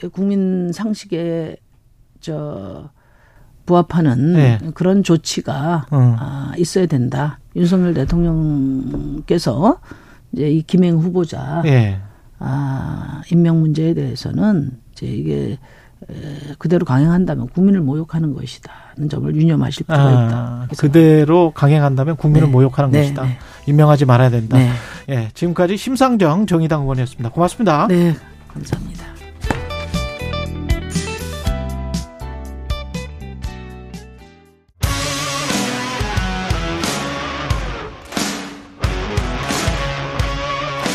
그 국민 상식에 저 부합하는 예. 그런 조치가 음. 아, 있어야 된다. 윤석열 대통령께서 이제 이 김행 후보자 예. 아, 임명 문제에 대해서는 이제 이게 에, 그대로 강행한다면 국민을 모욕하는 것이다는 점을 유념하실 필요가 있다. 아, 이렇게 그대로 강행한다면 국민을 네. 모욕하는 네, 것이다. 네. 임명하지 말아야 된다. 네. 예. 지금까지 심상정 정의당 의원이었습니다. 고맙습니다. 네, 감사합니다.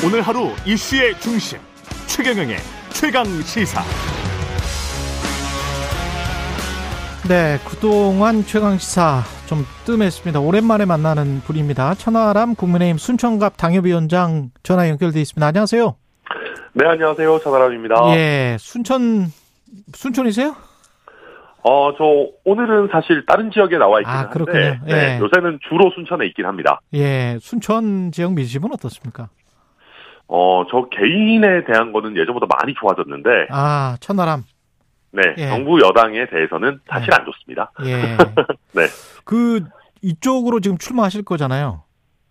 오늘 하루 이슈의 중심 최경영의 최강 시사. 네, 그동안 최강 시사 좀 뜸했습니다. 오랜만에 만나는 분입니다. 천하람 국민의힘 순천갑 당협위원장 전화 연결돼 있습니다. 안녕하세요. 네, 안녕하세요. 전하람입니다. 예, 순천, 순천이세요? 어, 저 오늘은 사실 다른 지역에 나와 있긴 아, 한데 그렇군요. 네, 예. 요새는 주로 순천에 있긴 합니다. 예, 순천 지역 민심은 어떻습니까? 어, 저 개인에 대한 거는 예전보다 많이 좋아졌는데 아, 천하람. 네, 예. 정부 여당에 대해서는 사실 안 좋습니다. 예. 네. 그, 이쪽으로 지금 출마하실 거잖아요.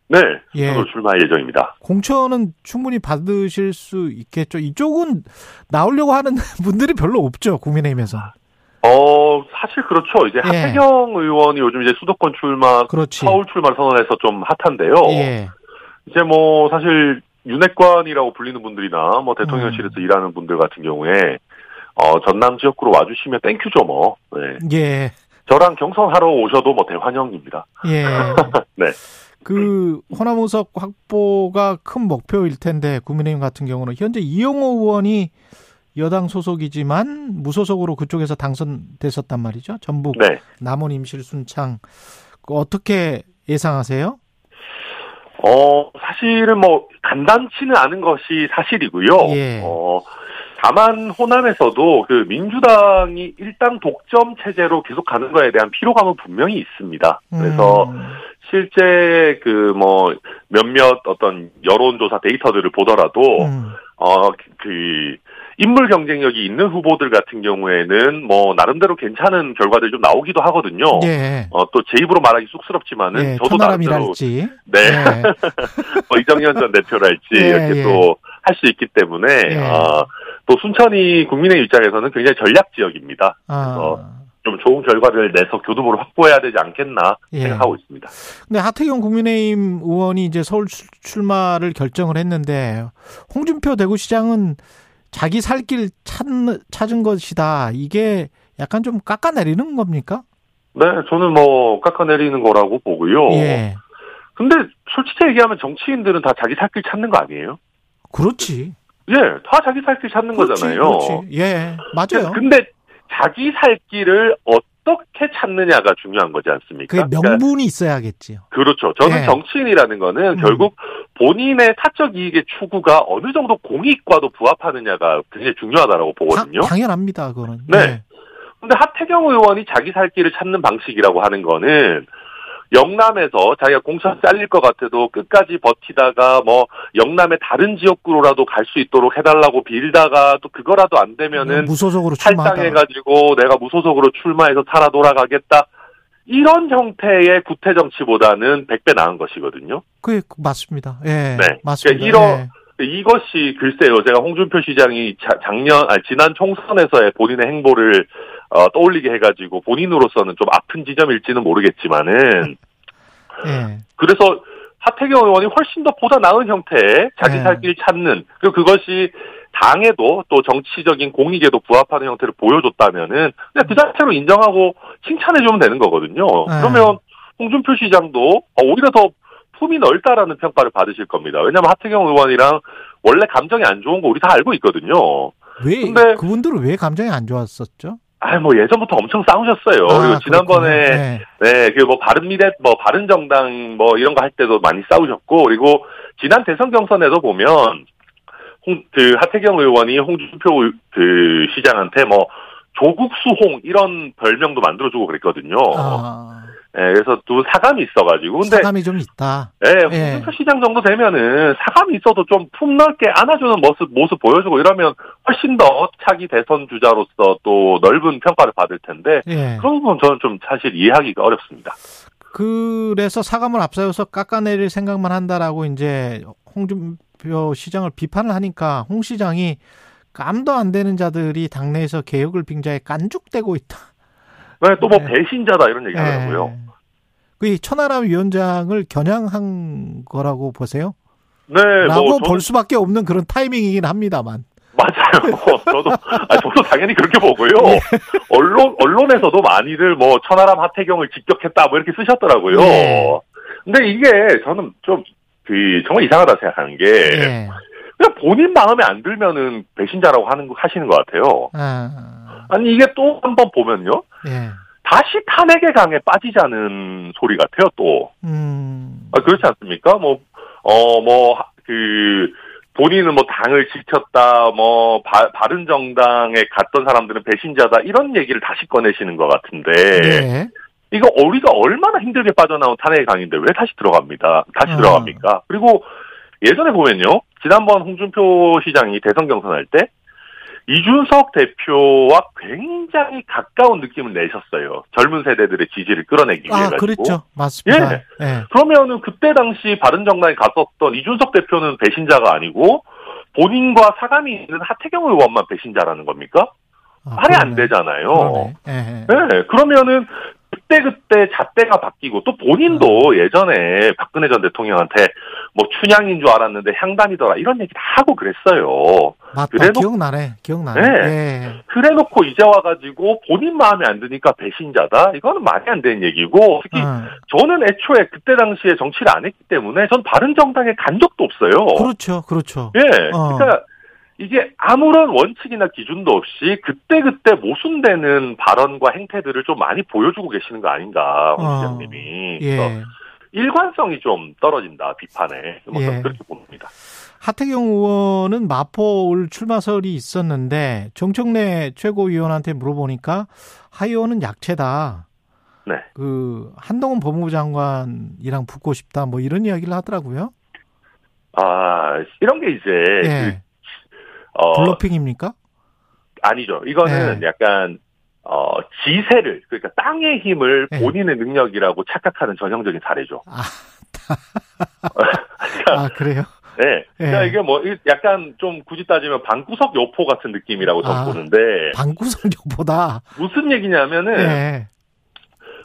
네, 예. 저도 출마 예정입니다. 공천은 충분히 받으실 수 있겠죠. 이쪽은 나오려고 하는 분들이 별로 없죠, 국민의힘에서. 어, 사실 그렇죠. 이제 예. 하태경 의원이 요즘 이제 수도권 출마, 그렇지. 서울 출마 선언해서 좀 핫한데요. 예. 이제 뭐 사실 윤핵관이라고 불리는 분들이나 뭐 대통령실에서 음. 일하는 분들 같은 경우에 어, 전남 지역구로 와주시면 thank you죠 뭐. 네. 예. 저랑 경선하러 오셔도 뭐 대환영입니다. 예. 네. 그 호남 의석 확보가 큰 목표일 텐데 국민의힘 같은 경우는 현재 이용호 의원이 여당 소속이지만 무소속으로 그쪽에서 당선됐었단 말이죠. 전북 네. 남원 임실 순창 그 어떻게 예상하세요? 어, 사실은 뭐 간단치는 않은 것이 사실이고요. 예. 어, 다만 호남에서도 그 민주당이 일당 독점 체제로 계속 가는 거에 대한 피로감은 분명히 있습니다. 그래서 음, 실제 그 뭐 몇몇 어떤 여론조사 데이터들을 보더라도 음, 어그 인물 경쟁력이 있는 후보들 같은 경우에는 뭐 나름대로 괜찮은 결과들이 좀 나오기도 하거든요. 예. 어 또 제 입으로 말하기 쑥스럽지만은 예, 저도 나름대로. 네 예. 뭐 이정현 전 대표랄지 예, 이렇게 예. 또할 수 있기 때문에 예. 어, 또 순천이 국민의 입장에서는 굉장히 전략 지역입니다. 아. 좀 좋은 결과를 내서 교두보를 확보해야 되지 않겠나 예. 생각하고 있습니다. 근데 하태경 국민의힘 의원이 이제 서울 출- 출마를 결정을 했는데 홍준표 대구시장은 자기 살길 찾은 것이다. 이게 약간 좀 깎아내리는 겁니까? 네, 저는 뭐 깎아내리는 거라고 보고요. 예. 근데 솔직히 얘기하면 정치인들은 다 자기 살 길 찾는 거 아니에요? 그렇지. 예, 다 자기 살 길 찾는 그렇지. 거잖아요. 그렇지. 예. 맞아요. 근데 자기 살 길을 어 떻게 찾느냐가 중요한 거지 않습니까? 그러니까 명분이 있어야겠지요. 그렇죠. 저는 예. 정치인이라는 거는 음. 결국 본인의 사적 이익의 추구가 어느 정도 공익과도 부합하느냐가 굉장히 중요하다고 보거든요. 당, 당연합니다. 그거는. 네. 예. 근데 하태경 의원이 자기 살 길을 찾는 방식이라고 하는 거는 영남에서 자기가 공천 잘릴 것 같아도 끝까지 버티다가 뭐 영남의 다른 지역구로라도 갈 수 있도록 해달라고 빌다가 또 그거라도 안 되면은 무소속으로 출마하다. 탈당해가지고 내가 무소속으로 출마해서 살아 돌아가겠다. 이런 형태의 구태 정치보다는 100배 나은 것이거든요. 그게 맞습니다. 예. 네. 맞습니다. 그러니까 이것이 글쎄요, 제가 홍준표 시장이 자- 작년, 아니, 지난 총선에서의 본인의 행보를 어, 떠올리게 해가지고 본인으로서는 좀 아픈 지점일지는 모르겠지만은 예. 예. 그래서 하태경 의원이 훨씬 더 보다 나은 형태의 자기 네. 살길 찾는 그리고 그것이 당에도 또 정치적인 공익에도 부합하는 형태를 보여줬다면은 그냥 그 자체로 인정하고 칭찬해주면 되는 거거든요. 네. 그러면 홍준표 시장도 어, 오히려 더 품이 넓다라는 평가를 받으실 겁니다. 왜냐하면 하태경 의원이랑 원래 감정이 안 좋은 거 우리 다 알고 있거든요. 왜 근데- 그분들은 왜 감정이 안 좋았었죠? 아, 뭐 예전부터 엄청 싸우셨어요. 아, 그리고 지난번에. 네. 네, 그뭐 바른미래 뭐 바른정당 뭐 이런 거 할 때도 많이 싸우셨고 그리고 지난 대선 경선에도 보면 홍, 그 하태경 의원이 홍준표 의- 그 시장한테 뭐 조국수홍 이런 별명도 만들어주고 그랬거든요. 아, 네, 그래서 두 사감이 있어가지고 근데 사감이 좀 있다. 네, 예. 홍준표 시장 정도 되면은 사감이 있어도 좀 품넓게 안아주는 모습 모습 보여주고 이러면 훨씬 더 차기 대선 주자로서 또 넓은 평가를 받을 텐데 예. 그런 부분 저는 좀 사실 이해하기가 어렵습니다. 그래서 사감을 앞세워서 깎아내릴 생각만 한다라고 이제 홍준표 시장을 비판을 하니까 홍 시장이 깜도 안 되는 자들이 당내에서 개혁을 빙자해 깐죽대고 있다. 네, 또뭐 네. 배신자다 이런 얘기 하더라고요. 예. 그 천하람 위원장을 겨냥한 거라고 보세요? 네, 라고 뭐볼 저는 수밖에 없는 그런 타이밍이긴 합니다만. 맞아요. 저도 아, 저도 당연히 그렇게 보고요. 예. 언론 언론에서도 많이들 뭐 천하람 하태경을 직격했다 뭐 이렇게 쓰셨더라고요. 예. 근데 이게 저는 좀 그 정말 이상하다 생각하는 게 예. 그냥 본인 마음에 안 들면은 배신자라고 하는 거 하시는 것 같아요. 아, 아니 이게 또 한 번 보면요. 예. 다시 탄핵의 강에 빠지자는 소리 같아요. 또 음, 아, 그렇지 않습니까? 뭐, 어, 뭐, 그, 본인은 뭐 당을 지켰다, 뭐, 바, 바른 정당에 갔던 사람들은 배신자다, 이런 얘기를 다시 꺼내시는 것 같은데, 예. 이거 우리가 얼마나 힘들게 빠져나온 탄핵의 강인데 왜 다시 들어갑니다. 다시 아. 들어갑니까? 그리고 예전에 보면요, 지난번 홍준표 시장이 대선 경선할 때, 이준석 대표와 굉장히 가까운 느낌을 내셨어요. 젊은 세대들의 지지를 끌어내기 위해 아, 가지고. 그랬죠. 맞습니다. 예. 예. 그러면은 그때 당시 바른정당에 갔었던 이준석 대표는 배신자가 아니고 본인과 사감이 있는 하태경 의원만 배신자라는 겁니까? 아, 말이 안 되잖아요. 네. 네. 그러면은 그때그때 잣대가 바뀌고 또 본인도 음. 예전에 박근혜 전 대통령한테 뭐 춘향인 줄 알았는데 향단이더라 이런 얘기 다 하고 그랬어요. 맞다. 그래놓... 기억나네. 기억나네. 네. 예. 그래놓고 이제 와가지고 본인 마음에 안 드니까 배신자다? 이거는 말이 안 되는 얘기고 특히 음. 저는 애초에 그때 당시에 정치를 안 했기 때문에 전 바른 정당에 간 적도 없어요. 그렇죠. 그렇죠. 예. 어. 그러니까 이게 아무런 원칙이나 기준도 없이 그때그때 모순되는 발언과 행태들을 좀 많이 보여주고 계시는 거 아닌가, 홍 어. 시장님이. 예. 일관성이 좀 떨어진다, 비판에. 뭐 예. 그렇게 봅니다. 하태경 의원은 마포 출마설이 있었는데 정청래 최고위원한테 물어보니까 하 의원은 약체다. 네. 그 한동훈 법무부 장관이랑 붙고 싶다 뭐 이런 이야기를 하더라고요. 아 이런 게 이제 예. 어, 블러핑입니까? 아니죠. 이거는 네. 약간 어, 지세를 그러니까 땅의 힘을 네. 본인의 능력이라고 착각하는 전형적인 사례죠. 아, 아 그래요? 네. 그러니까 네. 이게 뭐 약간 좀 굳이 따지면 방구석 여포 같은 느낌이라고 저 아, 보는데 방구석 여포다. 무슨 얘기냐면은 네.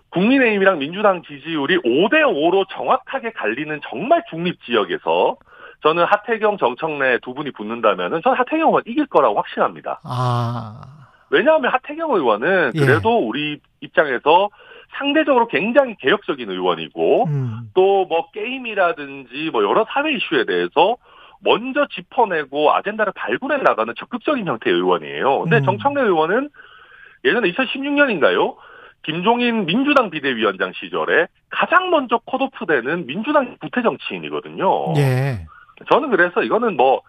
국민의힘이랑 민주당 지지율이 5대 5로 정확하게 갈리는 정말 중립 지역에서 저는 하태경, 정청래 두 분이 붙는다면은 저는 하태경 의원 이길 거라고 확신합니다. 아. 왜냐하면 하태경 의원은 예. 그래도 예. 우리 입장에서 상대적으로 굉장히 개혁적인 의원이고 음. 또뭐 게임이라든지 뭐 여러 사회 이슈에 대해서 먼저 짚어내고 아젠다를 발굴해 나가는 적극적인 형태의 의원이에요. 근데 음. 정청래 의원은 예전에 2016년인가요? 김종인 민주당 비대위원장 시절에 가장 먼저 컷오프되는 민주당 구태 정치인이거든요. 예. 저는 그래서 이거는 뭐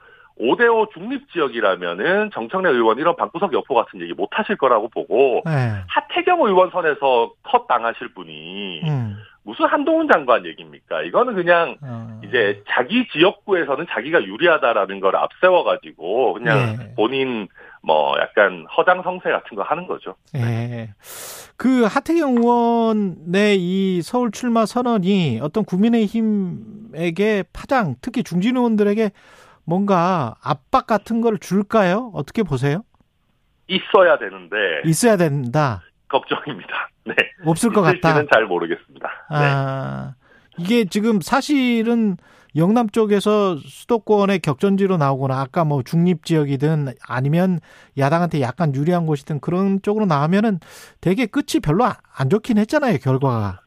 5대5 중립지역이라면은 정청래 의원 이런 방구석 여포 같은 얘기 못 하실 거라고 보고 네. 하태경 의원 선에서 컷 당하실 분이 음. 무슨 한동훈 장관 얘기입니까? 이거는 그냥 어. 이제 자기 지역구에서는 자기가 유리하다라는 걸 앞세워 가지고 그냥 네. 본인 뭐 약간 허장 성세 같은 거 하는 거죠. 네. 그 하태경 의원의 이 서울 출마 선언이 어떤 국민의힘에게 파장, 특히 중진 의원들에게 뭔가 압박 같은 걸 줄까요? 어떻게 보세요? 있어야 되는데 있어야 된다. 걱정입니다. 네. 없을 것 같다. 잘 모르겠습니다. 아, 네. 이게 지금 사실은 영남 쪽에서 수도권의 격전지로 나오거나 아까 뭐 중립 지역이든 아니면 야당한테 약간 유리한 곳이든 그런 쪽으로 나오면은 되게 끝이 별로 안 좋긴 했잖아요 결과가.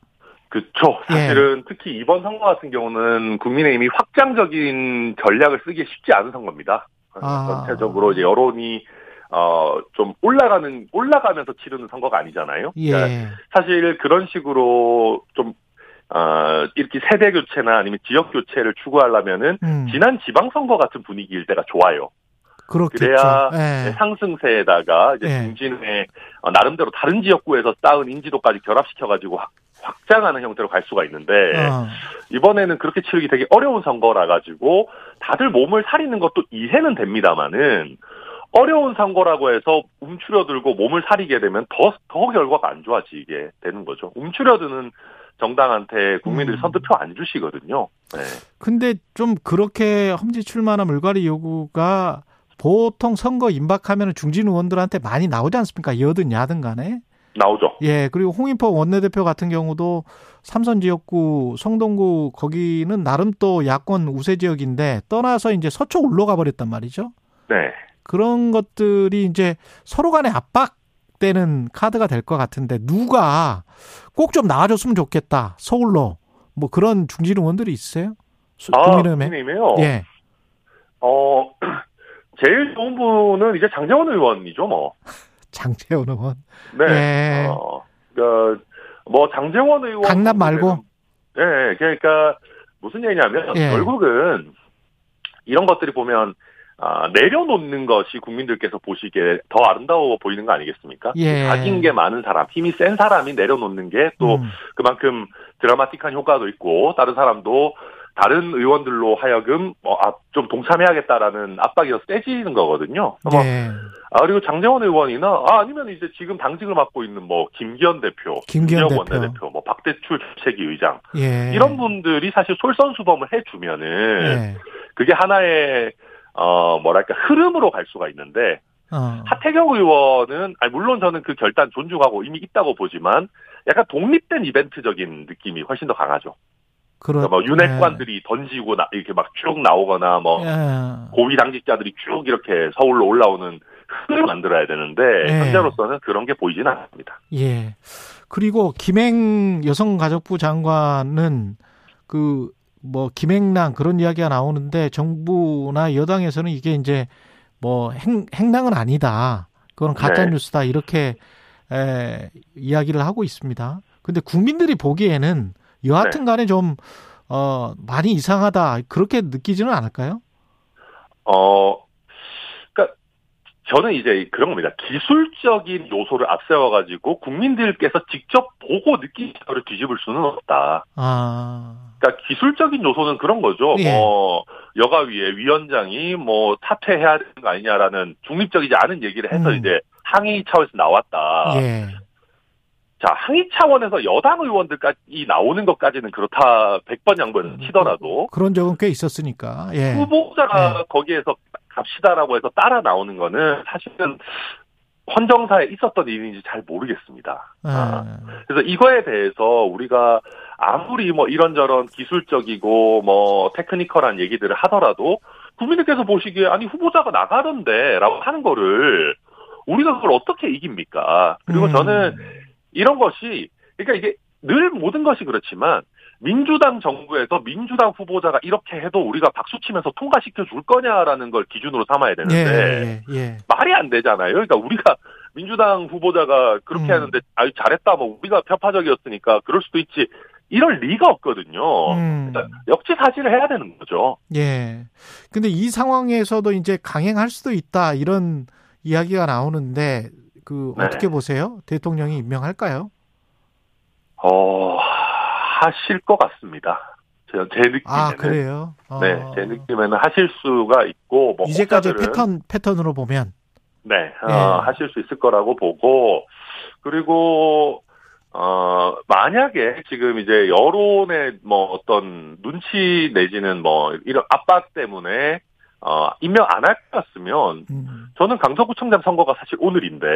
그렇죠. 사실은 예. 특히 이번 선거 같은 경우는 국민의힘이 확장적인 전략을 쓰기 쉽지 않은 선거입니다. 아. 전체적으로 이제 여론이 어, 좀 올라가는, 올라가면서 치르는 선거가 아니잖아요. 예. 그러니까 사실 그런 식으로 좀, 어, 이렇게 세대 교체나 아니면 지역 교체를 추구하려면은 음. 지난 지방선거 같은 분위기일 때가 좋아요. 그렇겠죠. 그래야 예. 상승세에다가 이제 예. 중진의 어, 나름대로 다른 지역구에서 쌓은 인지도까지 결합시켜가지고 확, 확장하는 형태로 갈 수가 있는데 어. 이번에는 그렇게 치르기 되게 어려운 선거라 가지고 다들 몸을 사리는 것도 이해는 됩니다만은 어려운 선거라고 해서 움츠려들고 몸을 사리게 되면 더, 더 결과가 안 좋아지게 되는 거죠. 움츠려드는 정당한테 국민들이 음. 선투표 안 주시거든요. 네. 근데 좀 그렇게 험지 출마나 물갈이 요구가 보통 선거 임박하면 중진 의원들한테 많이 나오지 않습니까? 여든 야든 간에. 나오죠. 예, 그리고 홍인포 원내대표 같은 경우도 삼선 지역구 성동구 거기는 나름 또 야권 우세 지역인데 떠나서 이제 서초 올라가 버렸단 말이죠. 네. 그런 것들이 이제 서로 간에 압박되는 카드가 될 것 같은데 누가 꼭 좀 나와줬으면 좋겠다 서울로 뭐 그런 중진 의원들이 있어요? 아, 국민의힘에? 국민의힘에요? 예. 어 제일 좋은 분은 이제 장재원 의원이죠, 뭐. 장재원 의원. 네. 예. 어, 그, 뭐 장재원 의원. 강남 말고. 네, 그러니까 무슨 얘기냐면 예. 결국은 이런 것들이 보면 아, 내려놓는 것이 국민들께서 보시기에 더 아름다워 보이는 거 아니겠습니까? 예. 가진 게 많은 사람, 힘이 센 사람이 내려놓는 게또 음. 그만큼 드라마틱한 효과도 있고 다른 사람도 다른 의원들로 하여금 뭐, 아, 좀 동참해야겠다라는 압박이 더 세지는 거거든요. 네. 아, 그리고 장재원 의원이나 아, 아니면 이제 지금 당직을 맡고 있는 뭐 김기현 대표, 김기현 대표. 원내대표, 뭐 박대출 주책위 의장 예. 이런 분들이 사실 솔선수범을 해주면은 예. 그게 하나의 어 뭐랄까 흐름으로 갈 수가 있는데 어. 하태경 의원은 아니 물론 저는 그 결단 존중하고 이미 있다고 보지만 약간 독립된 이벤트적인 느낌이 훨씬 더 강하죠. 그렇, 그러니까 뭐 윤핵관들이 예. 던지고 나, 이렇게 막 쭉 나오거나 뭐 예. 고위 당직자들이 쭉 이렇게 서울로 올라오는 흐름을 만들어야 되는데 예. 현재로서는 그런 게 보이지는 않습니다. 예. 그리고 김행 여성가족부 장관은 그 뭐 김행랑 그런 이야기가 나오는데 정부나 여당에서는 이게 이제 뭐 행, 행랑은 아니다. 그건 가짜 네. 뉴스다 이렇게 에, 이야기를 하고 있습니다. 근데 국민들이 보기에는 여하튼 간에 좀, 어, 많이 이상하다. 그렇게 느끼지는 않을까요? 어, 그니까, 저는 이제 그런 겁니다. 기술적인 요소를 앞세워가지고 국민들께서 직접 보고 느끼는 거를 뒤집을 수는 없다. 아. 그러니까 기술적인 요소는 그런 거죠. 예. 뭐 여가위의 위원장이 뭐 사퇴해야 되는 거 아니냐라는 중립적이지 않은 얘기를 해서 음. 이제 항의 차원에서 나왔다. 예. 자, 항의 차원에서 여당 의원들까지 나오는 것까지는 그렇다 100번 양보는 음, 치더라도 그런 적은 꽤 있었으니까. 예. 후보자가 예. 거기에서 갑시다라고 해서 따라 나오는 거는 사실은 헌정사에 있었던 일인지 잘 모르겠습니다. 예. 아, 그래서 이거에 대해서 우리가 아무리 뭐 이런저런 기술적이고 뭐 테크니컬한 얘기들을 하더라도 국민들께서 보시기에 아니 후보자가 나가던데라고 하는 거를 우리가 그걸 어떻게 이깁니까? 그리고 음. 저는 이런 것이 그러니까 이게 늘 모든 것이 그렇지만 민주당 정부에서 민주당 후보자가 이렇게 해도 우리가 박수 치면서 통과시켜 줄 거냐라는 걸 기준으로 삼아야 되는데 예, 예, 예. 말이 안 되잖아요. 그러니까 우리가 민주당 후보자가 그렇게 음. 하는데 아유 잘했다 뭐 우리가 편파적이었으니까 그럴 수도 있지 이럴 리가 없거든요. 음. 그러니까 역지사지를 해야 되는 거죠. 예. 근데 이 상황에서도 이제 강행할 수도 있다 이런 이야기가 나오는데 그 네. 어떻게 보세요? 대통령이 임명할까요? 어 하실 것 같습니다. 제, 제 느낌에는 아 그래요? 어. 네, 제 느낌에는 하실 수가 있고 뭐 이제까지 패턴 패턴으로 보면 네, 어, 네. 하실 수 있을 거라고 보고 그리고 어, 만약에 지금 이제 여론의 뭐 어떤 눈치 내지는 뭐 이런 압박 때문에 어, 임명 안할것 같으면 음. 저는 강서구청장 선거가 사실 오늘인데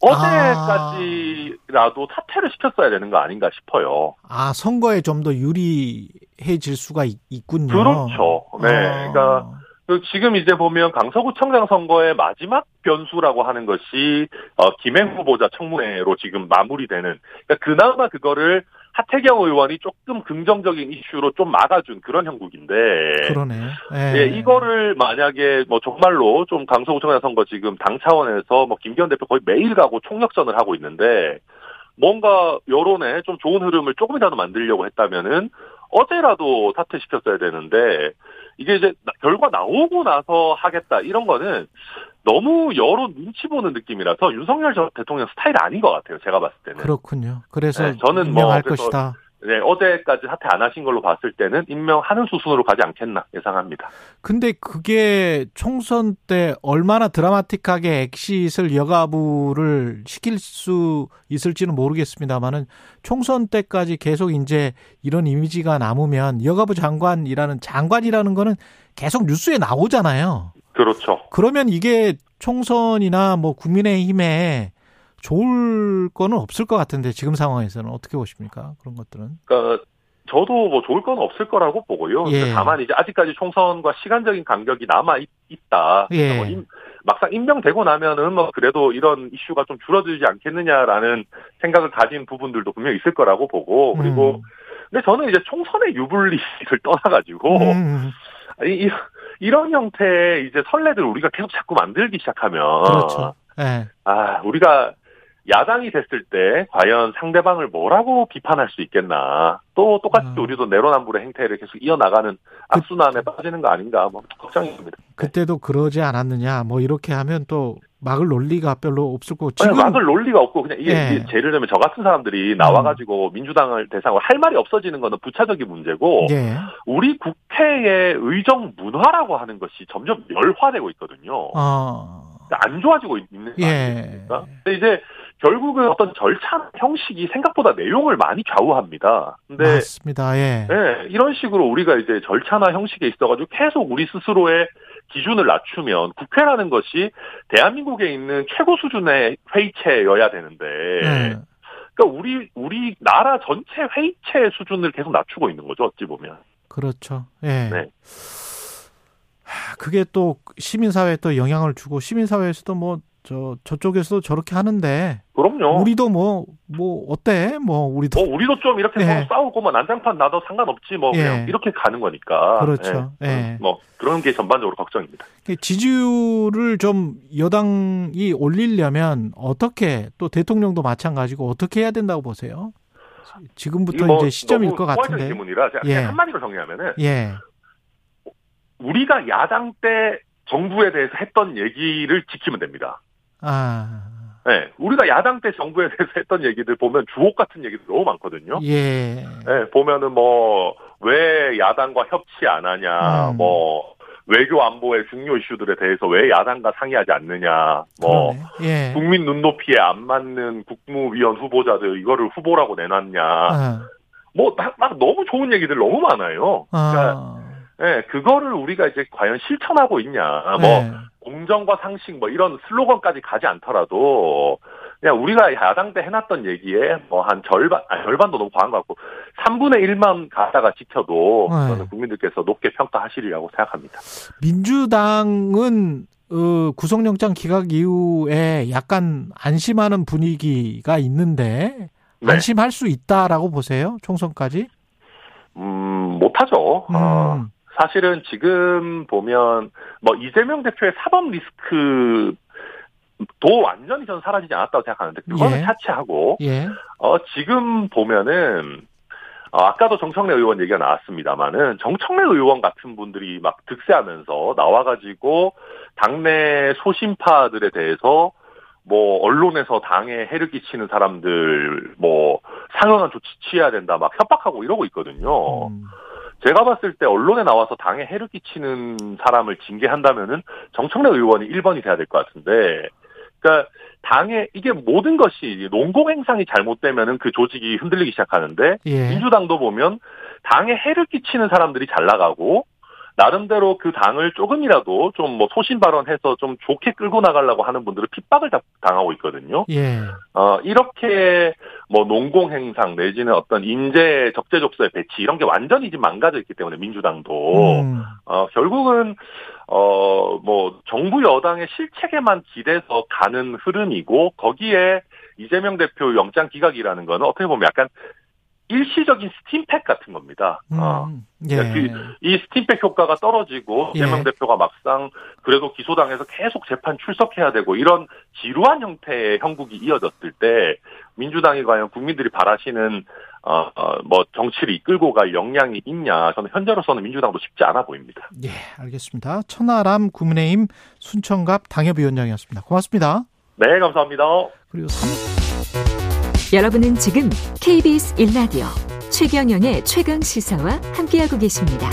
어제까지라도 아. 사퇴를 시켰어야 되는 거 아닌가 싶어요. 아 선거에 좀 더 유리해질 수가 있, 군요 그렇죠. 네, 아. 그러니까 그 지금 이제 보면 강서구청장 선거의 마지막 변수라고 하는 것이 어, 김행 후보자 청문회로 지금 마무리되는. 그러니까 그나마 그거를 하태경 의원이 조금 긍정적인 이슈로 좀 막아준 그런 형국인데. 그러네. 예. 예, 이거를 만약에 뭐 정말로 좀 강서구청장 선거 지금 당 차원에서 뭐 김기현 대표 거의 매일 가고 총력전을 하고 있는데 뭔가 여론에 좀 좋은 흐름을 조금이라도 만들려고 했다면은 어제라도 사퇴시켰어야 되는데 이게 이제 결과 나오고 나서 하겠다 이런 거는 너무 여론 눈치 보는 느낌이라서 윤석열 전 대통령 스타일 아닌 것 같아요. 제가 봤을 때는. 그렇군요. 그래서 네, 저는 뭐할 것이다. 네, 어제까지 사퇴 안 하신 걸로 봤을 때는 임명하는 수순으로 가지 않겠나 예상합니다. 근데 그게 총선 때 얼마나 드라마틱하게 엑시을 여가부를 시킬 수 있을지는 모르겠습니다만은 총선 때까지 계속 이제 이런 이미지가 남으면 여가부 장관이라는 장관이라는 거는 계속 뉴스에 나오잖아요. 그렇죠. 그러면 이게 총선이나 뭐 국민의힘에 좋을 거는 없을 것 같은데 지금 상황에서는 어떻게 보십니까? 그런 것들은. 그러니까 저도 뭐 좋을 건 없을 거라고 보고요. 예. 다만 이제 아직까지 총선과 시간적인 간격이 남아 있, 다 예. 뭐 막상 임명되고 나면은 뭐 그래도 이런 이슈가 좀 줄어들지 않겠느냐라는 생각을 가진 부분들도 분명 히 있을 거라고 보고 그리고 음. 근데 저는 이제 총선의 유불리를 떠나가지고 음. 이, 이 런 형태의 이제 선례들 우리가 계속 자꾸 만들기 시작하면 그렇죠. 네. 아 우리가 야당이 됐을 때 과연 상대방을 뭐라고 비판할 수 있겠나. 또 똑같이 음. 우리도 내로남불의 행태를 계속 이어나가는 악순환에 그, 빠지는 거 아닌가 뭐 걱정입니다. 그때도 그러지 않았느냐. 뭐 이렇게 하면 또 막을 논리가 별로 없을 거고 지금 아니, 막을 논리가 없고 그냥 이게, 네. 이게 예를 들면 저 같은 사람들이 나와가지고 음. 민주당을 대상으로 할 말이 없어지는 거는 부차적인 문제고 네. 우리 국회의 의정 문화라고 하는 것이 점점 열화되고 있거든요. 어. 안 좋아지고 있는 거 예. 아닙니까? 근데 이제 결국은 어떤 절차 형식이 생각보다 내용을 많이 좌우합니다. 근데 맞습니다. 예. 네, 이런 식으로 우리가 이제 절차나 형식에 있어가지고 계속 우리 스스로의 기준을 낮추면 국회라는 것이 대한민국에 있는 최고 수준의 회의체여야 되는데 네. 그러니까 우리 우리 나라 전체 회의체 수준을 계속 낮추고 있는 거죠 어찌 보면. 그렇죠. 예. 네. 그게 또 시민사회에 또 영향을 주고 시민사회에서도 뭐 저 저쪽에서도 저렇게 하는데 그럼요. 우리도 뭐뭐 뭐 어때? 뭐 우리도 뭐 우리도 좀 이렇게 예. 싸우고 뭐 난장판 나도 상관없지 뭐 예. 그냥 이렇게 가는 거니까. 그렇죠. 예. 예. 뭐 그런 게 전반적으로 걱정입니다. 지지율을 좀 여당이 올리려면 어떻게 또 대통령도 마찬가지고 어떻게 해야 된다고 보세요? 지금부터 뭐 이제 시점일 것 같은데. 질문이라 제가 예. 한마디로 정리하면은 예. 우리가 야당 때 정부에 대해서 했던 얘기를 지키면 됩니다. 아. 네, 우리가 야당 때 정부에 대해서 했던 얘기들 보면 주옥 같은 얘기들 너무 많거든요. 예. 네, 보면은 뭐, 왜 야당과 협치 안 하냐, 음. 뭐, 외교 안보의 중요 이슈들에 대해서 왜 야당과 상의하지 않느냐, 뭐, 예. 국민 눈높이에 안 맞는 국무위원 후보자들 이거를 후보라고 내놨냐, 아. 뭐, 막, 막 너무 좋은 얘기들 너무 많아요. 그러니까 아. 네, 그거를 우리가 이제 과연 실천하고 있냐. 뭐 네. 공정과 상식 뭐 이런 슬로건까지 가지 않더라도 그냥 우리가 야당 때 해놨던 얘기에 뭐 한 절반, 아니 절반도 너무 과한 것 같고 3분의 1만 가다가 지켜도 네. 저는 국민들께서 높게 평가하시리라고 생각합니다. 민주당은 어, 구속영장 기각 이후에 약간 안심하는 분위기가 있는데 네. 안심할 수 있다라고 보세요? 총선까지? 음, 못하죠. 음. 어, 사실은 지금 보면 뭐 이재명 대표의 사법 리스크 도 완전히 저는 사라지지 않았다고 생각하는데 그거는 예. 차치하고 예. 어 지금 보면은 어, 아까도 정청래 의원 얘기가 나왔습니다만은 정청래 의원 같은 분들이 막 득세하면서 나와가지고 당내 소심파들에 대해서 뭐 언론에서 당에 해를 끼치는 사람들 뭐 상응한 조치 취해야 된다 막 협박하고 이러고 있거든요. 음. 제가 봤을 때 언론에 나와서 당에 해를 끼치는 사람을 징계한다면은 정청래 의원이 1번이 돼야 될 것 같은데, 그러니까 당에 이게 모든 것이 농공 행상이 잘못되면은 그 조직이 흔들리기 시작하는데 예. 민주당도 보면 당에 해를 끼치는 사람들이 잘 나가고 나름대로 그 당을 조금이라도 좀 뭐 소신 발언해서 좀 좋게 끌고 나가려고 하는 분들은 핍박을 당하고 있거든요. 예. 어, 이렇게 뭐 농공 행상 내지는 어떤 인재 적재적소의 배치 이런 게 완전히 지금 망가져 있기 때문에 민주당도 음. 어, 결국은 어, 뭐 정부 여당의 실책에만 기대서 가는 흐름이고 거기에 이재명 대표 영장 기각이라는 거는 어떻게 보면 약간 일시적인 스팀팩 같은 겁니다. 음, 어. 예. 그러니까 그, 이 스팀팩 효과가 떨어지고 예. 이재명 대표가 막상 그래도 기소당해서 계속 재판 출석해야 되고 이런 지루한 형태의 형국이 이어졌을 때 민주당이 과연 국민들이 바라시는 어, 어, 뭐 정치를 이끌고 갈 역량이 있냐 저는 현재로서는 민주당도 쉽지 않아 보입니다. 예, 알겠습니다. 천하람 국민의힘 순천갑 당협위원장이었습니다. 고맙습니다. 네, 감사합니다. 그리고 3... 여러분은 지금 KBS 1라디오 최경영의 최강 시사와 함께하고 계십니다.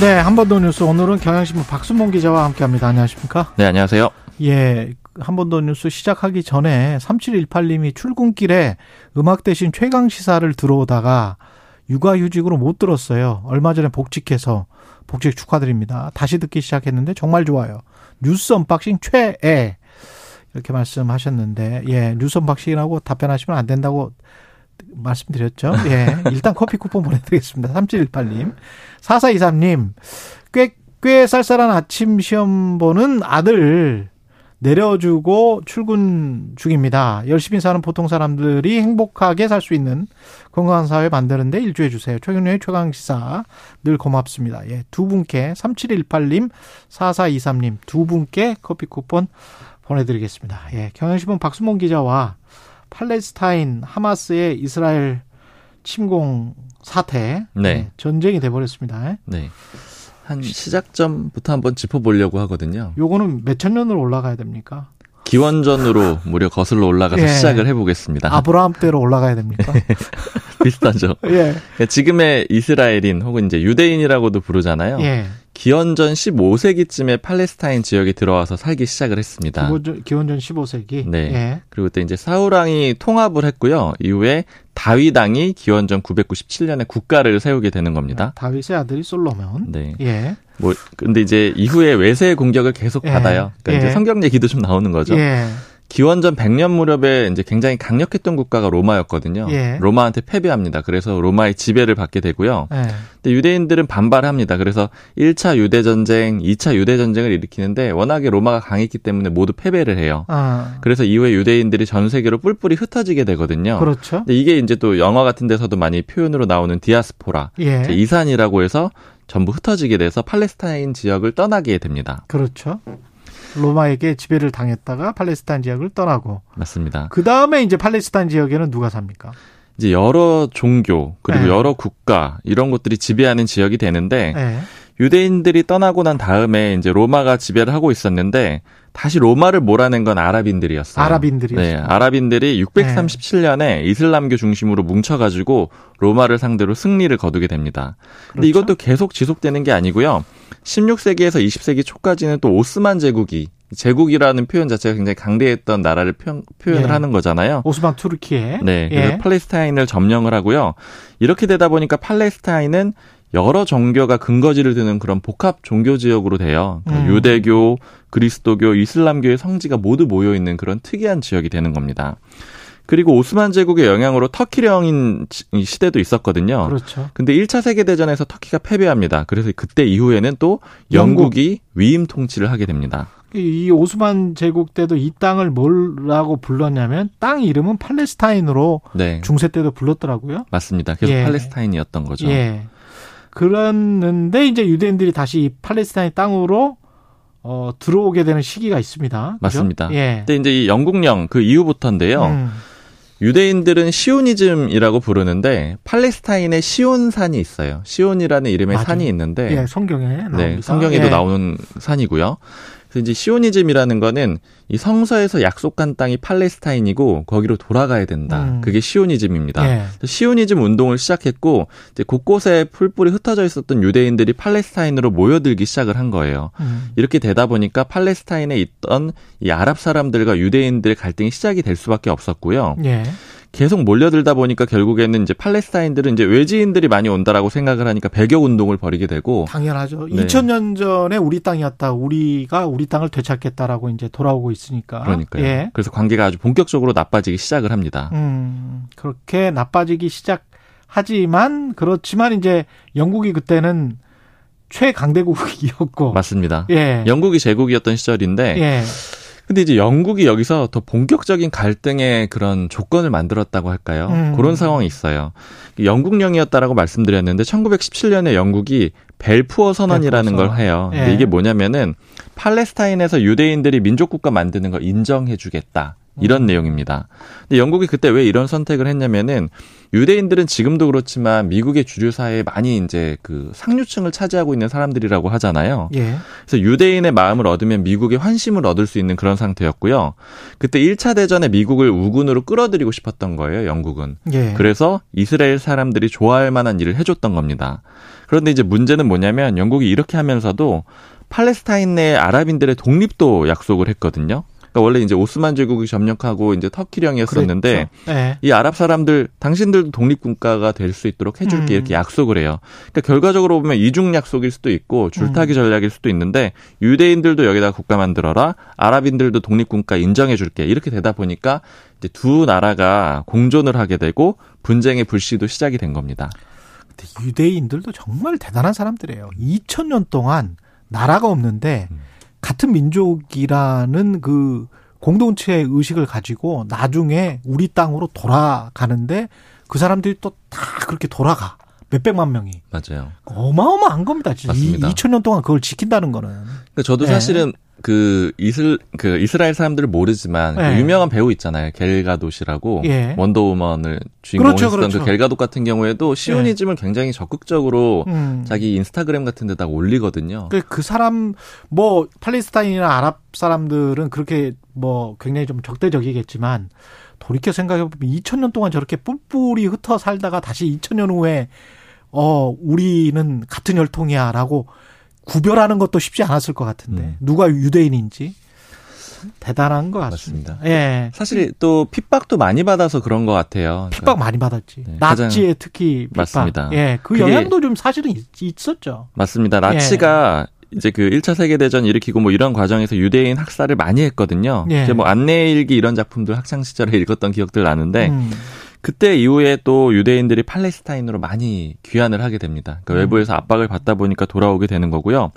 네, 한 번 더 뉴스 오늘은 경향신문 박순봉 기자와 함께합니다. 안녕하십니까? 네, 안녕하세요. 예, 한 번 더 뉴스 시작하기 전에 3718님이 출근길에 음악 대신 최강 시사를 들어오다가 육아휴직으로 못 들었어요. 얼마 전에 복직해서 복직 축하드립니다. 다시 듣기 시작했는데 정말 좋아요. 뉴스 unboxing 최애 이렇게 말씀하셨는데 예 뉴스 unboxing이라고 답변하시면 안 된다고 말씀드렸죠. 예 일단 커피 쿠폰 보내드리겠습니다. 3718님 4423님 꽤 꽤 쌀쌀한 아침 시험 보는 아들 내려주고 출근 중입니다. 열심히 사는 보통 사람들이 행복하게 살 수 있는 건강한 사회 만드는데 일조해 주세요. 최경련의 최강시사 늘 고맙습니다. 예, 두 분께 3718님, 4423님 두 분께 커피 쿠폰 보내드리겠습니다. 예, 경향신문 박수몽 기자와 팔레스타인 하마스의 이스라엘 침공 사태 네. 네 전쟁이 돼버렸습니다. 네. 한 시작점부터 한번 짚어보려고 하거든요. 요거는 몇천 년으로 올라가야 됩니까? 기원전으로 무려 거슬러 올라가서 예. 시작을 해보겠습니다. 아브라함 때로 올라가야 됩니까? 비슷하죠. 예. 그러니까 지금의 이스라엘인 혹은 이제 유대인이라고도 부르잖아요. 예. 기원전 15세기쯤에 팔레스타인 지역에 들어와서 살기 시작을 했습니다. 기원전, 기원전 15세기. 네. 예. 그리고 또 이제 사우랑이 통합을 했고요. 이후에 다윗왕이 기원전 997년에 국가를 세우게 되는 겁니다. 아, 다윗의 아들이 솔로몬. 네. 예. 뭐 근데 이제 이후에 외세 공격을 계속 예. 받아요. 그러니까 예. 이제 성경 얘기도 좀 나오는 거죠. 예. 기원전 100년 무렵에 이제 굉장히 강력했던 국가가 로마였거든요. 예. 로마한테 패배합니다. 그래서 로마의 지배를 받게 되고요. 예. 근데 유대인들은 반발합니다. 그래서 1차 유대 전쟁, 2차 유대 전쟁을 일으키는데 워낙에 로마가 강했기 때문에 모두 패배를 해요. 아. 그래서 이후에 유대인들이 전 세계로 뿔뿔이 흩어지게 되거든요. 그렇죠. 근데 이게 이제 또 영화 같은 데서도 많이 표현으로 나오는 디아스포라, 예. 이산이라고 해서 전부 흩어지게 돼서 팔레스타인 지역을 떠나게 됩니다. 그렇죠. 로마에게 지배를 당했다가 팔레스타인 지역을 떠나고 맞습니다. 그 다음에 이제 팔레스타인 지역에는 누가 삽니까? 이제 여러 종교 그리고 네. 여러 국가 이런 것들이 지배하는 지역이 되는데 네. 유대인들이 떠나고 난 다음에 이제 로마가 지배를 하고 있었는데 다시 로마를 몰아낸 건 아랍인들이었어요. 아랍인들이요. 네, 아랍인들이 637년에 네. 이슬람교 중심으로 뭉쳐가지고 로마를 상대로 승리를 거두게 됩니다. 그런데 그렇죠? 이것도 계속 지속되는 게 아니고요. 16세기에서 20세기 초까지는 또 오스만 제국이 제국이라는 표현 자체가 굉장히 강대했던 나라를 표현, 을 예. 하는 거잖아요. 오스만 투르키에. 네. 그래서 예. 팔레스타인을 점령을 하고요. 이렇게 되다 보니까 팔레스타인은 여러 종교가 근거지를 두는 그런 복합 종교 지역으로 돼요. 그러니까 음. 유대교, 그리스도교, 이슬람교의 성지가 모두 모여 있는 그런 특이한 지역이 되는 겁니다. 그리고 오스만 제국의 영향으로 터키령인 시대도 있었거든요. 그렇죠. 근데 1차 세계 대전에서 터키가 패배합니다. 그래서 그때 이후에는 또 영국이 영국. 위임 통치를 하게 됩니다. 이 오스만 제국 때도 이 땅을 뭐라고 불렀냐면 땅 이름은 팔레스타인으로 네. 중세 때도 불렀더라고요. 맞습니다. 계속 예. 팔레스타인이었던 거죠. 예. 그랬는데 이제 유대인들이 다시 이 팔레스타인 땅으로 어, 들어오게 되는 시기가 있습니다. 맞습니다. 예. 근데 이제 이 영국령 그 이후부터인데요. 음. 유대인들은 시오니즘이라고 부르는데 팔레스타인에 시온산이 있어요. 시온이라는 이름의 맞아. 산이 있는데 예, 성경에 나옵니다. 네, 성경에도 예. 나오는 산이고요. 그래서 이제 시오니즘이라는 거는 이 성서에서 약속한 땅이 팔레스타인이고 거기로 돌아가야 된다. 음. 그게 시오니즘입니다. 예. 시오니즘 운동을 시작했고 이제 곳곳에 풀뿌리 흩어져 있었던 유대인들이 팔레스타인으로 모여들기 시작을 한 거예요. 음. 이렇게 되다 보니까 팔레스타인에 있던 이 아랍 사람들과 유대인들의 갈등이 시작이 될 수밖에 없었고요. 예. 계속 몰려들다 보니까 결국에는 이제 팔레스타인들은 이제 외지인들이 많이 온다라고 생각을 하니까 배격 운동을 벌이게 되고 당연하죠. 네. 2000년 전에 우리 땅이었다. 우리가 우리 땅을 되찾겠다라고 이제 돌아오고 있으니까. 그러니까요. 예. 그래서 관계가 아주 본격적으로 나빠지기 시작을 합니다. 음, 그렇게 나빠지기 시작하지만 그렇지만 이제 영국이 그때는 최강대국이었고 맞습니다. 예. 영국이 제국이었던 시절인데 예. 근데 이제 영국이 여기서 더 본격적인 갈등의 그런 조건을 만들었다고 할까요? 음. 그런 상황이 있어요. 영국령이었다라고 말씀드렸는데 1917년에 영국이 벨푸어 선언이라는 벨푸어. 걸 해요. 예. 근데 이게 뭐냐면은 팔레스타인에서 유대인들이 민족국가 만드는 걸 인정해주겠다. 이런 음. 내용입니다. 근데 영국이 그때 왜 이런 선택을 했냐면은 유대인들은 지금도 그렇지만 미국의 주류 사회에 많이 이제 그 상류층을 차지하고 있는 사람들이라고 하잖아요. 예. 그래서 유대인의 마음을 얻으면 미국의 환심을 얻을 수 있는 그런 상태였고요. 그때 1차 대전에 미국을 우군으로 끌어들이고 싶었던 거예요, 영국은. 예. 그래서 이스라엘 사람들이 좋아할 만한 일을 해줬던 겁니다. 그런데 이제 문제는 뭐냐면 영국이 이렇게 하면서도 팔레스타인 내 아랍인들의 독립도 약속을 했거든요. 그러니까 원래 이제 오스만 제국이 점령하고 이제 터키령이었었는데 네. 이 아랍 사람들 당신들도 독립국가가 될 수 있도록 해줄게 음. 이렇게 약속을 해요. 그러니까 결과적으로 보면 이중 약속일 수도 있고 줄타기 음. 전략일 수도 있는데 유대인들도 여기다 국가 만들어라 아랍인들도 독립국가 인정해줄게 이렇게 되다 보니까 이제 두 나라가 공존을 하게 되고 분쟁의 불씨도 시작이 된 겁니다. 유대인들도 정말 대단한 사람들이에요. 2000년 동안 나라가 없는데 음. 같은 민족이라는 그 공동체 의식을 가지고 나중에 우리 땅으로 돌아가는데 그 사람들이 또 다 그렇게 돌아가. 몇백만 명이. 맞아요. 어마어마한 겁니다. 진짜. 맞습니다. 2000년 동안 그걸 지킨다는 거는. 그러니까 저도 네. 사실은 그 이슬 그 이스라엘 사람들을 모르지만 그 네. 그 유명한 배우 있잖아요. 겔가도시라고 예. 원더우먼을 주인공을 그렇죠, 했던 그 그렇죠. 그 겔가도 같은 경우에도 시오니즘을 예. 굉장히 적극적으로 음. 자기 인스타그램 같은 데다가 올리거든요. 그, 그 사람 뭐 팔레스타인이나 아랍 사람들은 그렇게 뭐 굉장히 좀 적대적이겠지만 돌이켜 생각해 보면 2000년 동안 저렇게 뿔뿔이 흩어 살다가 다시 2000년 후에 어 우리는 같은 혈통이야라고 구별하는 것도 쉽지 않았을 것 같은데 음. 누가 유대인인지 대단한 것 같습니다. 맞습니다. 예. 사실 또 핍박도 많이 받아서 그런 것 같아요. 핍박 그러니까. 많이 받았지. 네, 나치에 특히 핍박. 맞습니다. 예, 그 영향도 좀 사실은 있, 었죠 맞습니다. 나치가 예. 이제 그 1차 세계대전 일으키고 뭐 이런 과정에서 유대인 학살을 많이 했거든요. 예. 이제 뭐 안내일기 이런 작품들 학창 시절에 읽었던 기억들 나는데 음. 그때 이후에 또 유대인들이 팔레스타인으로 많이 귀환을 하게 됩니다. 그러니까 음. 외부에서 압박을 받다 보니까 돌아오게 되는 거고요.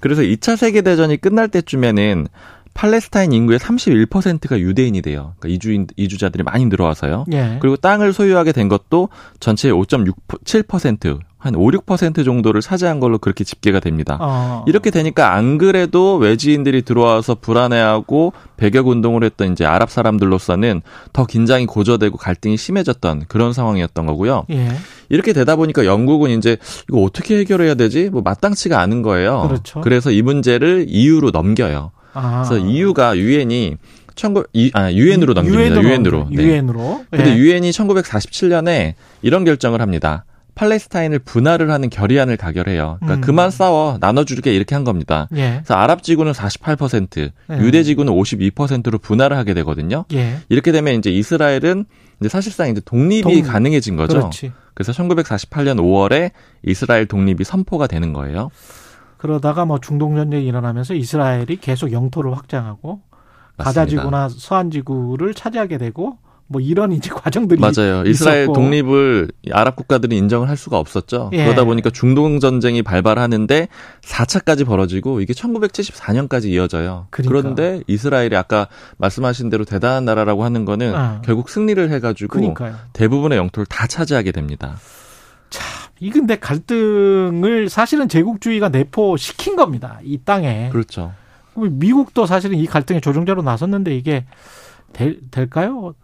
그래서 2차 세계대전이 끝날 때쯤에는 팔레스타인 인구의 31%가 유대인이 돼요. 그러니까 이주인 이주자들이 많이 늘어와서요. 예. 그리고 땅을 소유하게 된 것도 전체의 5.67%, 한 5, 6% 정도를 차지한 걸로 그렇게 집계가 됩니다. 어. 이렇게 되니까 안 그래도 외지인들이 들어와서 불안해하고 배격 운동을 했던 이제 아랍 사람들로서는 더 긴장이 고조되고 갈등이 심해졌던 그런 상황이었던 거고요. 예. 이렇게 되다 보니까 영국은 이제 이거 어떻게 해결해야 되지? 뭐 마땅치가 않은 거예요. 그렇죠. 그래서 이 문제를 EU로 넘겨요. 아. 그래서 EU가 유엔이 19 아, 유엔으로 넘깁니다. 유엔으로. 네. 유엔으로. 근데 유엔이 1947년에 이런 결정을 합니다. 팔레스타인을 분할을 하는 결의안을 가결해요. 그러니까 음. 그만 싸워 나눠주게 이렇게 한 겁니다. 예. 그래서 아랍 지구는 48%, 예. 유대 지구는 52%로 분할을 하게 되거든요. 예. 이렇게 되면 이제 이스라엘은 이제 사실상 이제 독립이 독... 가능해진 거죠. 그렇지. 그래서 1948년 5월에 이스라엘 독립이 선포가 되는 거예요. 그러다가 뭐 중동 전쟁이 일어나면서 이스라엘이 계속 영토를 확장하고 가자 지구나 서한 지구를 차지하게 되고 뭐 이런 이제 과정들이 맞아요. 이스라엘 있었고. 독립을 아랍 국가들이 인정을 할 수가 없었죠. 예. 그러다 보니까 중동 전쟁이 발발하는데 4차까지 벌어지고 이게 1974년까지 이어져요. 그러니까. 그런데 이스라엘이 아까 말씀하신 대로 대단한 나라라고 하는 거는 어. 결국 승리를 해 가지고 그러니까요. 대부분의 영토를 다 차지하게 됩니다. 참, 이 근데 갈등을 사실은 제국주의가 내포시킨 겁니다. 이 땅에. 그렇죠. 미국도 사실은 이 갈등의 조종자로 나섰는데 이게 될, 될까요?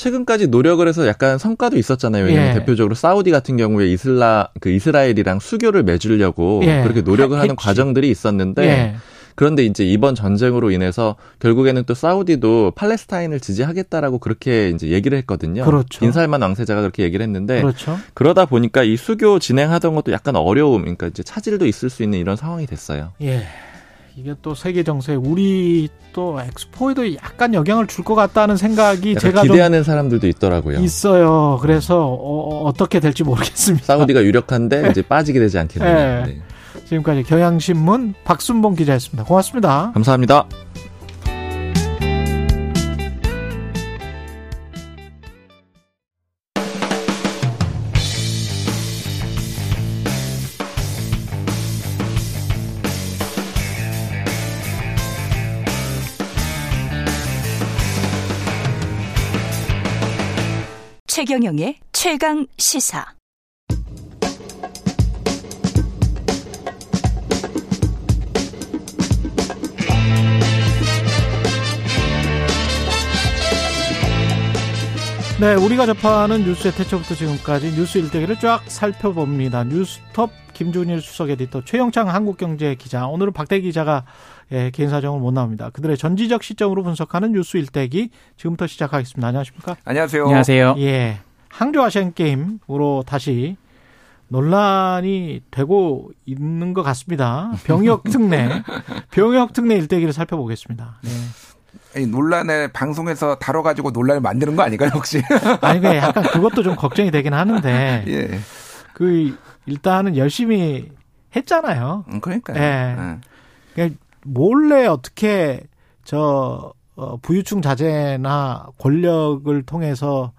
최근까지 노력을 해서 약간 성과도 있었잖아요. 왜냐하면 예. 대표적으로 사우디 같은 경우에 이슬라 그 이스라엘이랑 수교를 맺으려고 예. 그렇게 노력을 하는 과정들이 있었는데 예. 그런데 이제 이번 전쟁으로 인해서 결국에는 또 사우디도 팔레스타인을 지지하겠다라고 그렇게 이제 얘기를 했거든요. 그렇죠. 빈살만 왕세자가 그렇게 얘기를 했는데 그렇죠. 그러다 보니까 이 수교 진행하던 것도 약간 어려움, 그러니까 이제 차질도 있을 수 있는 이런 상황이 됐어요. 예. 이게 또 세계 정세 우리 또 엑스포에도 약간 영향을 줄 것 같다는 생각이 제가 기대하는 사람들도 있더라고요. 있어요. 그래서 어, 어 떻게 될지 모르겠습니다. 사우디가 유력한데 이제 빠지게 되지 않겠네요. 네. 네. 지금까지 경향신문 박순봉 기자였습니다. 고맙습니다. 감사합니다. 최경영의 최강 시사. 네, 우리가 접하는 뉴스의 태초부터 지금까지 뉴스 일대기를 쫙 살펴봅니다. 뉴스톱 김준일 수석 에디터, 최영창 한국경제 기자, 오늘은 박대 기자가 예, 개인 사정을 못 나옵니다. 그들의 전지적 시점으로 분석하는 뉴스 일대기 지금부터 시작하겠습니다. 안녕하십니까? 안녕하세요. 안녕하세요. 예, 항저 아시안 게임으로 다시 논란이 되고 있는 것 같습니다. 병역 특례, 병역 특례 일대기를 살펴보겠습니다. 네. 논란을 방송에서 다뤄가지고 논란을 만드는 거 아닌가요, 혹시? 아니, 그 약간 그것도 좀 걱정이 되긴 하는데. 예. 그, 일단은 열심히 했잖아요. 음, 그러니까요. 예. 네. 몰래 어떻게 저, 어, 부유층 자제나 권력을 통해서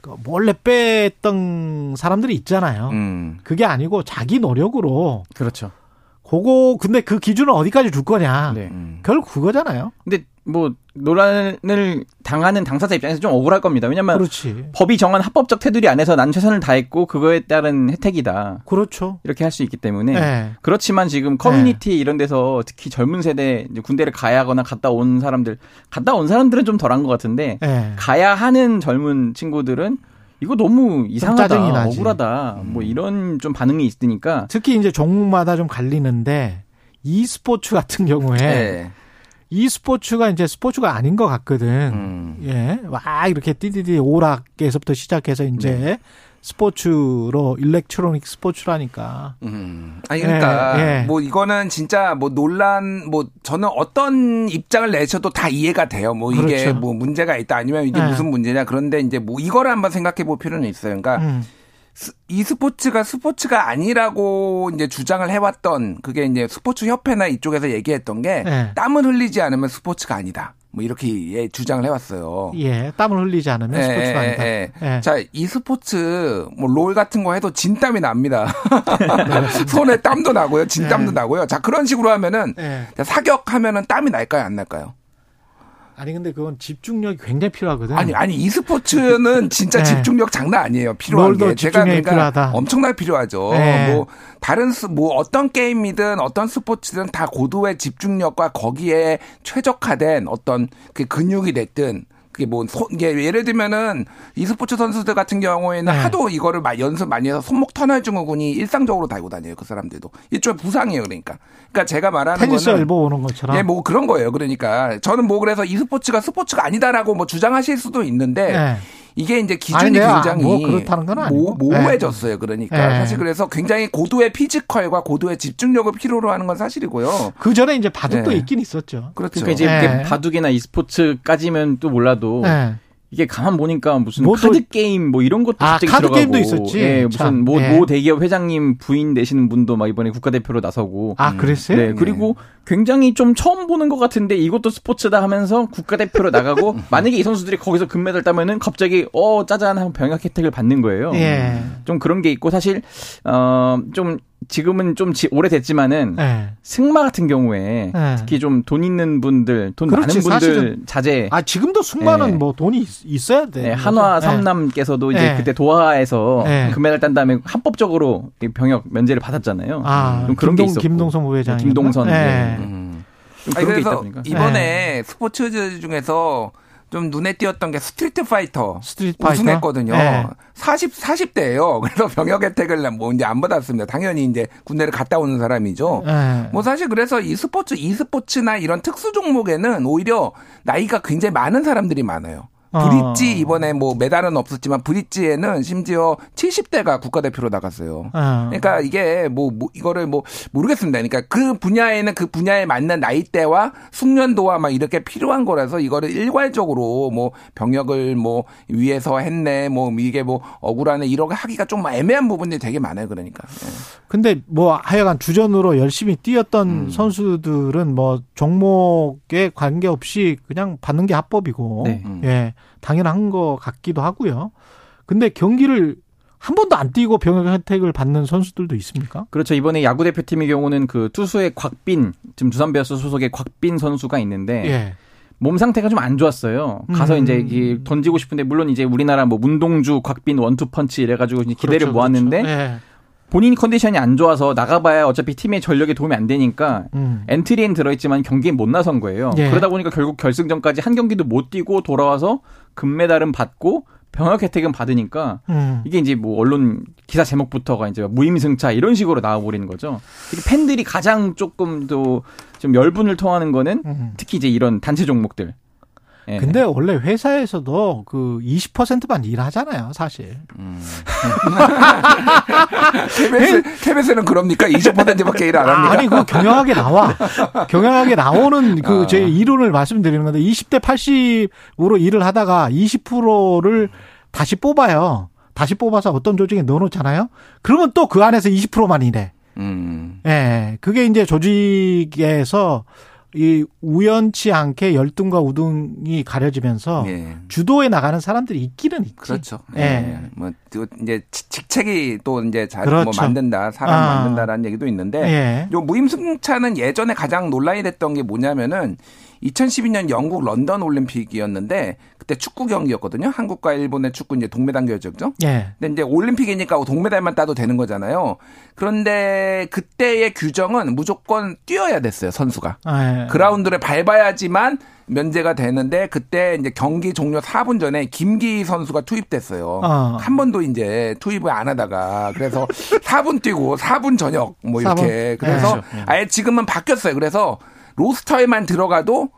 그 몰래 뺐던 사람들이 있잖아요. 음. 그게 아니고 자기 노력으로. 그렇죠. 그거 근데 그 기준은 어디까지 줄 거냐. 네. 결국 그거잖아요. 근데 뭐 논란을 당하는 당사자 입장에서 좀 억울할 겁니다. 왜냐면 그렇지. 법이 정한 합법적 테두리 안에서 난 최선을 다했고 그거에 따른 혜택이다. 그렇죠. 이렇게 할 수 있기 때문에 네. 그렇지만 지금 커뮤니티 네. 이런 데서 특히 젊은 세대 군대를 가야 하거나 갔다 온 사람들 갔다 온 사람들은 좀 덜한 것 같은데 네. 가야 하는 젊은 친구들은 이거 너무 이상하다, 억울하다, 뭐 이런 좀 반응이 있으니까 특히 이제 종목마다 좀 갈리는데 e스포츠 같은 경우에 네. e스포츠가 이제 스포츠가 아닌 것 같거든. 음. 예, 와 이렇게 띠디디 오락에서부터 시작해서 이제 네. 스포츠로 일렉트로닉 스포츠라니까. 음. 아니 그러니까 예, 예. 뭐 이거는 진짜 뭐 논란 뭐 저는 어떤 입장을 내셔도 다 이해가 돼요. 뭐 이게 그렇죠. 뭐 문제가 있다 아니면 이게 예. 무슨 문제냐 그런데 이제 뭐 이거를 한번 생각해 볼 필요는 있어요. 그러니까 음. 이 스포츠가 스포츠가 아니라고 이제 주장을 해왔던 그게 이제 스포츠 협회나 이쪽에서 얘기했던 게 네. 땀을 흘리지 않으면 스포츠가 아니다. 뭐 이렇게 예, 주장을 해왔어요. 예, 땀을 흘리지 않으면 예, 스포츠가 예, 아니다. 예. 예. 자, 이 스포츠 뭐 롤 같은 거 해도 진땀이 납니다. 손에 땀도 나고요, 진땀도 예. 나고요. 자 그런 식으로 하면은 예. 사격하면은 땀이 날까요, 안 날까요? 아니 근데 그건 집중력이 굉장히 필요하거든. 아니 아니 e스포츠는 진짜 네. 집중력 장난 아니에요. 필요한 게 제가 그러니까 필요하다. 엄청나게 필요하죠. 네. 뭐 다른 뭐 어떤 게임이든 어떤 스포츠든 다 고도의 집중력과 거기에 최적화된 어떤 그 근육이 됐든 그게 뭐 손, 이게 예를 들면은 e스포츠 선수들 같은 경우에는 네. 하도 이거를 막 연습 많이 해서 손목 터널 증후군이 일상적으로 달고 다녀요. 그 사람들도. 일종의 부상이에요. 그러니까. 그러니까 제가 말하는 테니스 거는 엘보 오는 것처럼. 예, 뭐 그런 거예요. 그러니까 저는 뭐 그래서 e스포츠가 스포츠가 아니다라고 뭐 주장하실 수도 있는데 네. 이게 이제 기준이 아니, 굉장히 뭐 그렇다는 건 모, 모호해졌어요. 네. 그러니까 네. 사실 그래서 굉장히 고도의 피지컬과 고도의 집중력을 필요로 하는 건 사실이고요. 그 전에 이제 바둑도 네. 있긴 있었죠. 그렇죠. 그러니까 이제 네. 바둑이나 e스포츠까지면 또 몰라도 네. 이게 가만 보니까 무슨 뭐 카드 게임 뭐 이런 것도 아, 갑자기 카드 들어가고 게임도 있었지. 예, 무슨 모, 예. 모 대기업 회장님 부인 되시는 분도 막 이번에 국가대표로 나서고 아 그랬어요? 네, 그리고 굉장히 좀 처음 보는 것 같은데 이것도 스포츠다 하면서 국가대표로 나가고 만약에 이 선수들이 거기서 금메달 따면은 갑자기 어 짜잔 하고 병역 혜택을 받는 거예요. 예. 좀 그런 게 있고 사실 어 좀 지금은 좀 오래됐지만은 네. 승마 같은 경우에 네. 특히 좀 돈 있는 분들, 돈 그렇지, 많은 분들 자제. 아 지금도 승마는 네. 뭐 돈이 있 어야 돼. 네, 한화 네. 삼남께서도 이제 네. 그때 도하에서 네. 금메달 딴 다음에 합법적으로 병역 면제를 받았잖아요. 아, 좀 그런 김동, 게 있었고. 김동선 부회장. 김동선. 음. 아니, 그래서 이번에 스포츠 중에서 좀 눈에 띄었던 게 Street Fighter, Street Fighter? 우승했거든요. 네. 40 40대예요. 그래서 병역 혜택을 뭐 이제 안 받았습니다. 당연히 이제 군대를 갔다 오는 사람이죠. 네. 뭐 사실 그래서 이 스포츠, 이 스포츠나 이런 특수 종목에는 오히려 나이가 굉장히 많은 사람들이 많아요. 브릿지 어. 이번에 뭐 메달은 없었지만 브릿지에는 심지어 70대가 국가대표로 나갔어요. 어. 그러니까 이게 뭐, 뭐, 이거를 뭐 모르겠습니다. 그러니까 그 분야에는 그 분야에 맞는 나이대와 숙련도와 막 이렇게 필요한 거라서 이거를 일괄적으로 뭐 병역을 뭐 위해서 했네 뭐 이게 뭐 억울하네 이렇게 하기가 좀 애매한 부분들이 되게 많아요. 그러니까. 네. 근데 뭐 하여간 주전으로 열심히 뛰었던 음. 선수들은 뭐 종목에 관계없이 그냥 받는 게 합법이고 네. 음. 예. 당연한 것 같기도 하고요. 근데 경기를 한 번도 안 뛰고 병역 혜택을 받는 선수들도 있습니까? 그렇죠. 이번에 야구 대표팀의 경우는 그 투수의 곽빈, 지금 두산 베어스 소속의 곽빈 선수가 있는데 예. 몸 상태가 좀 안 좋았어요. 가서 음. 이제 던지고 싶은데 물론 이제 우리나라 뭐 문동주, 곽빈 원투펀치 이래가지고 기대를 그렇죠, 모았는데 그렇죠. 예. 본인 컨디션이 안 좋아서 나가봐야 어차피 팀의 전력에 도움이 안 되니까 음. 엔트리엔 들어있지만 경기에 못 나선 거예요. 예. 그러다 보니까 결국 결승전까지 한 경기도 못 뛰고 돌아와서 금메달은 받고 병역 혜택은 받으니까 음. 이게 이제 뭐 언론 기사 제목부터가 이제 무임승차 이런 식으로 나와버리는 거죠. 팬들이 가장 조금 더 좀 울분을 토하는 거는 음. 특히 이제 이런 단체 종목들 예. 근데 원래 회사에서도 그 20%만 일하잖아요, 사실. 음. KBS, KBS는 그럽니까? 20%밖에 일 안 합니까? 아니, 그 경영하게 나와. 경영하게 나오는 그제 어. 이론을 말씀드리는 건데 20대 80으로 일을 하다가 20%를 다시 뽑아요. 다시 뽑아서 어떤 조직에 넣어놓잖아요. 그러면 또 그 안에서 20%만 일해. 음. 예. 그게 이제 조직에서 이 우연치 않게 열등과 우등이 가려지면서 예. 주도에 나가는 사람들이 있기는 있지. 그렇죠. 예. 예. 뭐 이제 직책이 또 이제 잘뭐 그렇죠. 만든다, 사람 아. 만든다라는 얘기도 있는데 예. 요 무임승차는 예전에 가장 논란이 됐던 게 뭐냐면은 2012년 영국 런던 올림픽이었는데 그때 축구 경기였거든요. 한국과 일본의 축구 이제 동메달 결정죠. 예. 근데 이제 올림픽이니까 동메달만 따도 되는 거잖아요. 그런데 그때의 규정은 무조건 뛰어야 됐어요, 선수가. 아, 예. 그라운드를 밟아야지만 면제가 되는데 그때 이제 경기 종료 4분 전에 김기 선수가 투입됐어요. 어. 한 번도 이제 투입을 안 하다가 그래서 4분 뛰고 4분 저녁 뭐 이렇게 4분? 그래서 네. 아예 지금은 바뀌었어요. 그래서 로스터에만 들어가도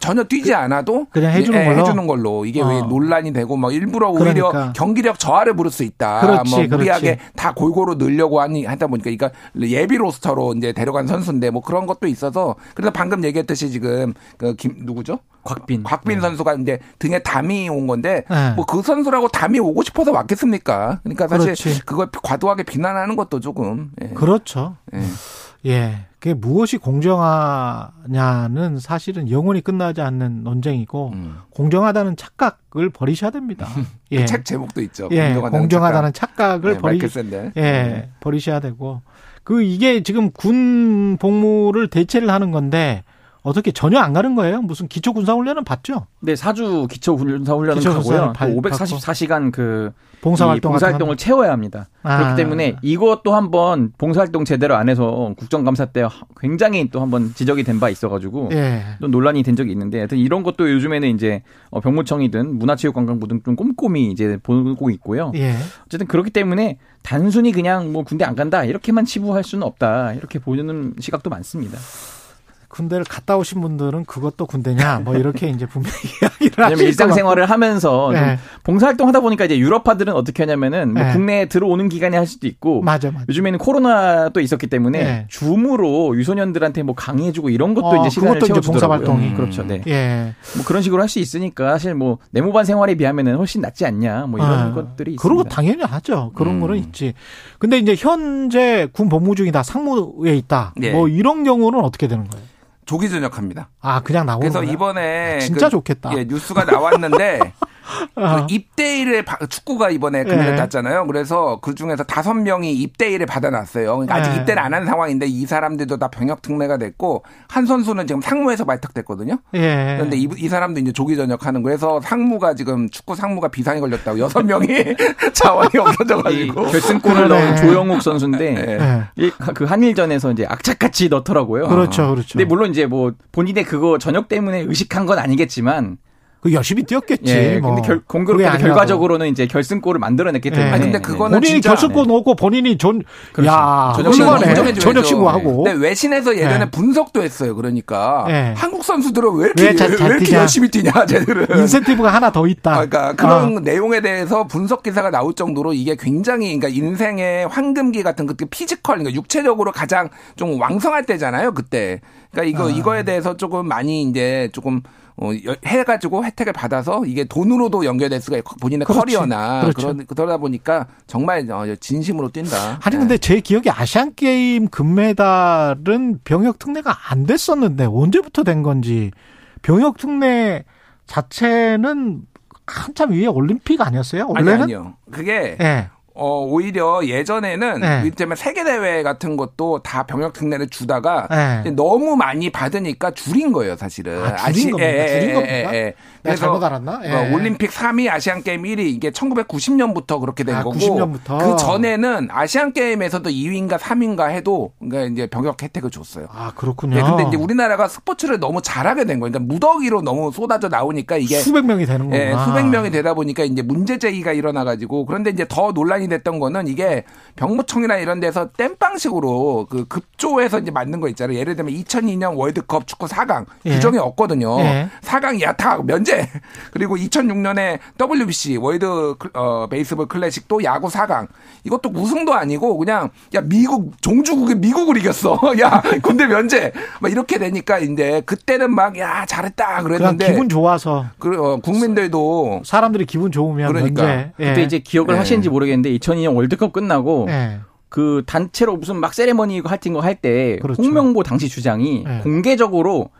전혀 뛰지 그, 않아도 그냥 해주는 예, 걸로 해주는 걸로 이게 어. 왜 논란이 되고 막 일부러 오히려 그러니까. 경기력 저하를 부를 수 있다. 그렇지, 뭐 무리하게 그렇지. 다 골고루 늘려고 하니 하다 보니까 그러니까 예비 로스터로 이제 데려간 선수인데 뭐 그런 것도 있어서 그래서 방금 얘기했듯이 지금 그 김 누구죠? 곽빈. 곽빈 네. 선수가 이제 등에 담이 온 건데 네. 뭐그 선수라고 담이 오고 싶어서 왔겠습니까? 그러니까 사실 그렇지. 그걸 과도하게 비난하는 것도 조금 예. 그렇죠. 예. 예. 그게 무엇이 공정하냐는 사실은 영원히 끝나지 않는 논쟁이고 음. 공정하다는 착각을 버리셔야 됩니다. 그 예. 책 제목도 있죠. 예. 공정하다는, 공정하다는 착각. 을 네, 버리 예. 네. 버리셔야 되고 그 이게 지금 군 복무를 대체를 하는 건데 어떻게 전혀 안 가는 거예요? 무슨 기초 군사 훈련은 받죠? 네, 사주 기초 군사 훈련은 가고요. 544시간 그 봉사활동 봉사활동을 채워야 합니다. 아. 그렇기 때문에 이것도 한번 봉사활동 제대로 안 해서 국정감사 때 굉장히 또 한번 지적이 된 바 있어가지고 예. 또 논란이 된 적이 있는데 하여튼 이런 것도 요즘에는 이제 어, 병무청이든 문화체육관광부 등 좀 꼼꼼히 이제 보고 있고요. 예. 어쨌든 그렇기 때문에 단순히 그냥 뭐 군대 안 간다 이렇게만 치부할 수는 없다 이렇게 보는 시각도 많습니다. 군대를 갔다 오신 분들은 그것도 군대냐 뭐 이렇게 이제 분명히 이야기를 하시면 일상생활을 하면서 네. 봉사활동 하다 보니까 이제 유럽파들은 어떻게 하냐면은 뭐 네. 국내에 들어오는 기간에 할 수도 있고 맞아, 맞아. 요즘에는 코로나도 있었기 때문에 네. 줌으로 유소년들한테 뭐 강의해주고 이런 것도 어, 이제 시간을 채워주더라고요. 봉사활동이 음, 그렇죠. 네. 예. 뭐 그런 식으로 할 수 있으니까 사실 뭐 내무반 생활에 비하면은 훨씬 낫지 않냐 뭐 이런 아, 것들이 있습니다. 그런 거 당연히 하죠. 그런 음. 거는 있지. 근데 이제 현재 군 복무 중이다 상무에 있다. 네. 뭐 이런 경우는 어떻게 되는 거예요? 조기 전역합니다. 아 그냥 나오는 그래서 거야? 이번에 아, 진짜 그, 좋겠다. 예, 뉴스가 나왔는데 그 입대일을 축구가 이번에 금일에 네. 땄잖아요. 그래서 그 중에서 다섯 명이 입대일을 받아놨어요. 그러니까 아직 네. 입대를 안 한 상황인데 이 사람들도 다 병역 특례가 됐고 한 선수는 지금 상무에서 발탁됐거든요. 예. 그런데 이, 이 사람도 이제 조기 전역하는 거에서 상무가 지금 축구 상무가 비상이 걸렸다고 여섯 명이 자원이 없어져가지고 결승골을 넣은 조영욱 선수인데 네. 그 한일전에서 이제 악착같이 넣더라고요. 그렇죠, 그렇죠. 근데 물론 이제 뭐 본인의 그거 전역 때문에 의식한 건 아니겠지만 그 열심히 뛰었겠지. 예, 뭐. 근데 결, 공교롭게 결과적으로는 이제 결승골을 만들어냈기 때문에. 예. 아니, 근데 그거는 본인이 결승골 네. 넣고 본인이 전, 그렇죠. 야, 전역 신고, 전역 신고하고. 근데 외신에서 예전에 예. 분석도 했어요. 그러니까 예. 한국 선수들은 왜 이렇게 왜, 잘, 잘왜 이렇게 열심히 뛰냐, 쟤들은. 인센티브가 하나 더 있다. 그러니까 그런 어. 내용에 대해서 분석 기사가 나올 정도로 이게 굉장히 그러니까 인생의 황금기 같은 그 physical, 그러니까 육체적으로 가장 좀 왕성할 때잖아요. 그때. 그러니까 이거 아. 이거에 대해서 조금 많이 이제 조금 어, 해가지고 혜택을 받아서 이게 돈으로도 연결될 수가 있고 본인의 그렇지. 커리어나 그렇죠. 그런, 그러다 보니까 정말 어, 진심으로 뛴다. 아니 근데 네. 제 기억에 아시안 게임 금메달은 병역 특례가 안 됐었는데 언제부터 된 건지 병역 특례 자체는 한참 위에 올림픽 아니었어요? 원래는 아니, 아니요. 그게 네. 어, 오히려 예전에는 네. 이때면 세계 대회 같은 것도 다 병역 특례를 주다가 네. 너무 많이 받으니까 줄인 거예요, 사실은. 아, 줄인 아시, 겁니까? 예, 줄인 예, 겁니까? 예, 예. 그래서 잘못 알았나? 예. 어, 올림픽 3위, 아시안 게임 1위 이게 1990년부터 그렇게 된 아, 거고 90년부터. 그 전에는 아시안 게임에서도 2위인가 3위인가 해도 그러니까 이제 병역 혜택을 줬어요. 아, 그렇군요. 네, 근데 이제 우리나라가 스포츠를 너무 잘하게 된 거예요. 그러니까 무더기로 너무 쏟아져 나오니까 이게 수백 명이 되는 거예요. 예, 수백 명이 되다 보니까 이제 문제 제기가 일어나 가지고 그런데 이제 더 논란이 됐던 거는 이게 병무청이나 이런 데서 땜빵식으로 그 급조해서 이제 만든 거 있잖아요. 예를 들면 2002년 월드컵 축구 4강 예. 규정이 없거든요. 예. 4강 야타 면제. 그리고 2006년에 WBC 월드 어, 베이스볼 클래식도 야구 4강. 이것도 우승도 아니고 그냥 야 미국 종주국이 미국을 이겼어. 야 군대 면제. 막 이렇게 되니까 이제 그때는 막 야 잘했다 그랬는데 기분 좋아서 그 어, 국민들도 사람들이 기분 좋으면 그러니까 면제. 예. 그때 이제 기억을 예. 하시는지 모르겠는데 2002년 월드컵 끝나고 네. 그 단체로 무슨 막 세레머니 할팅 거할 때 홍명보 당시 주장이 네. 공개적으로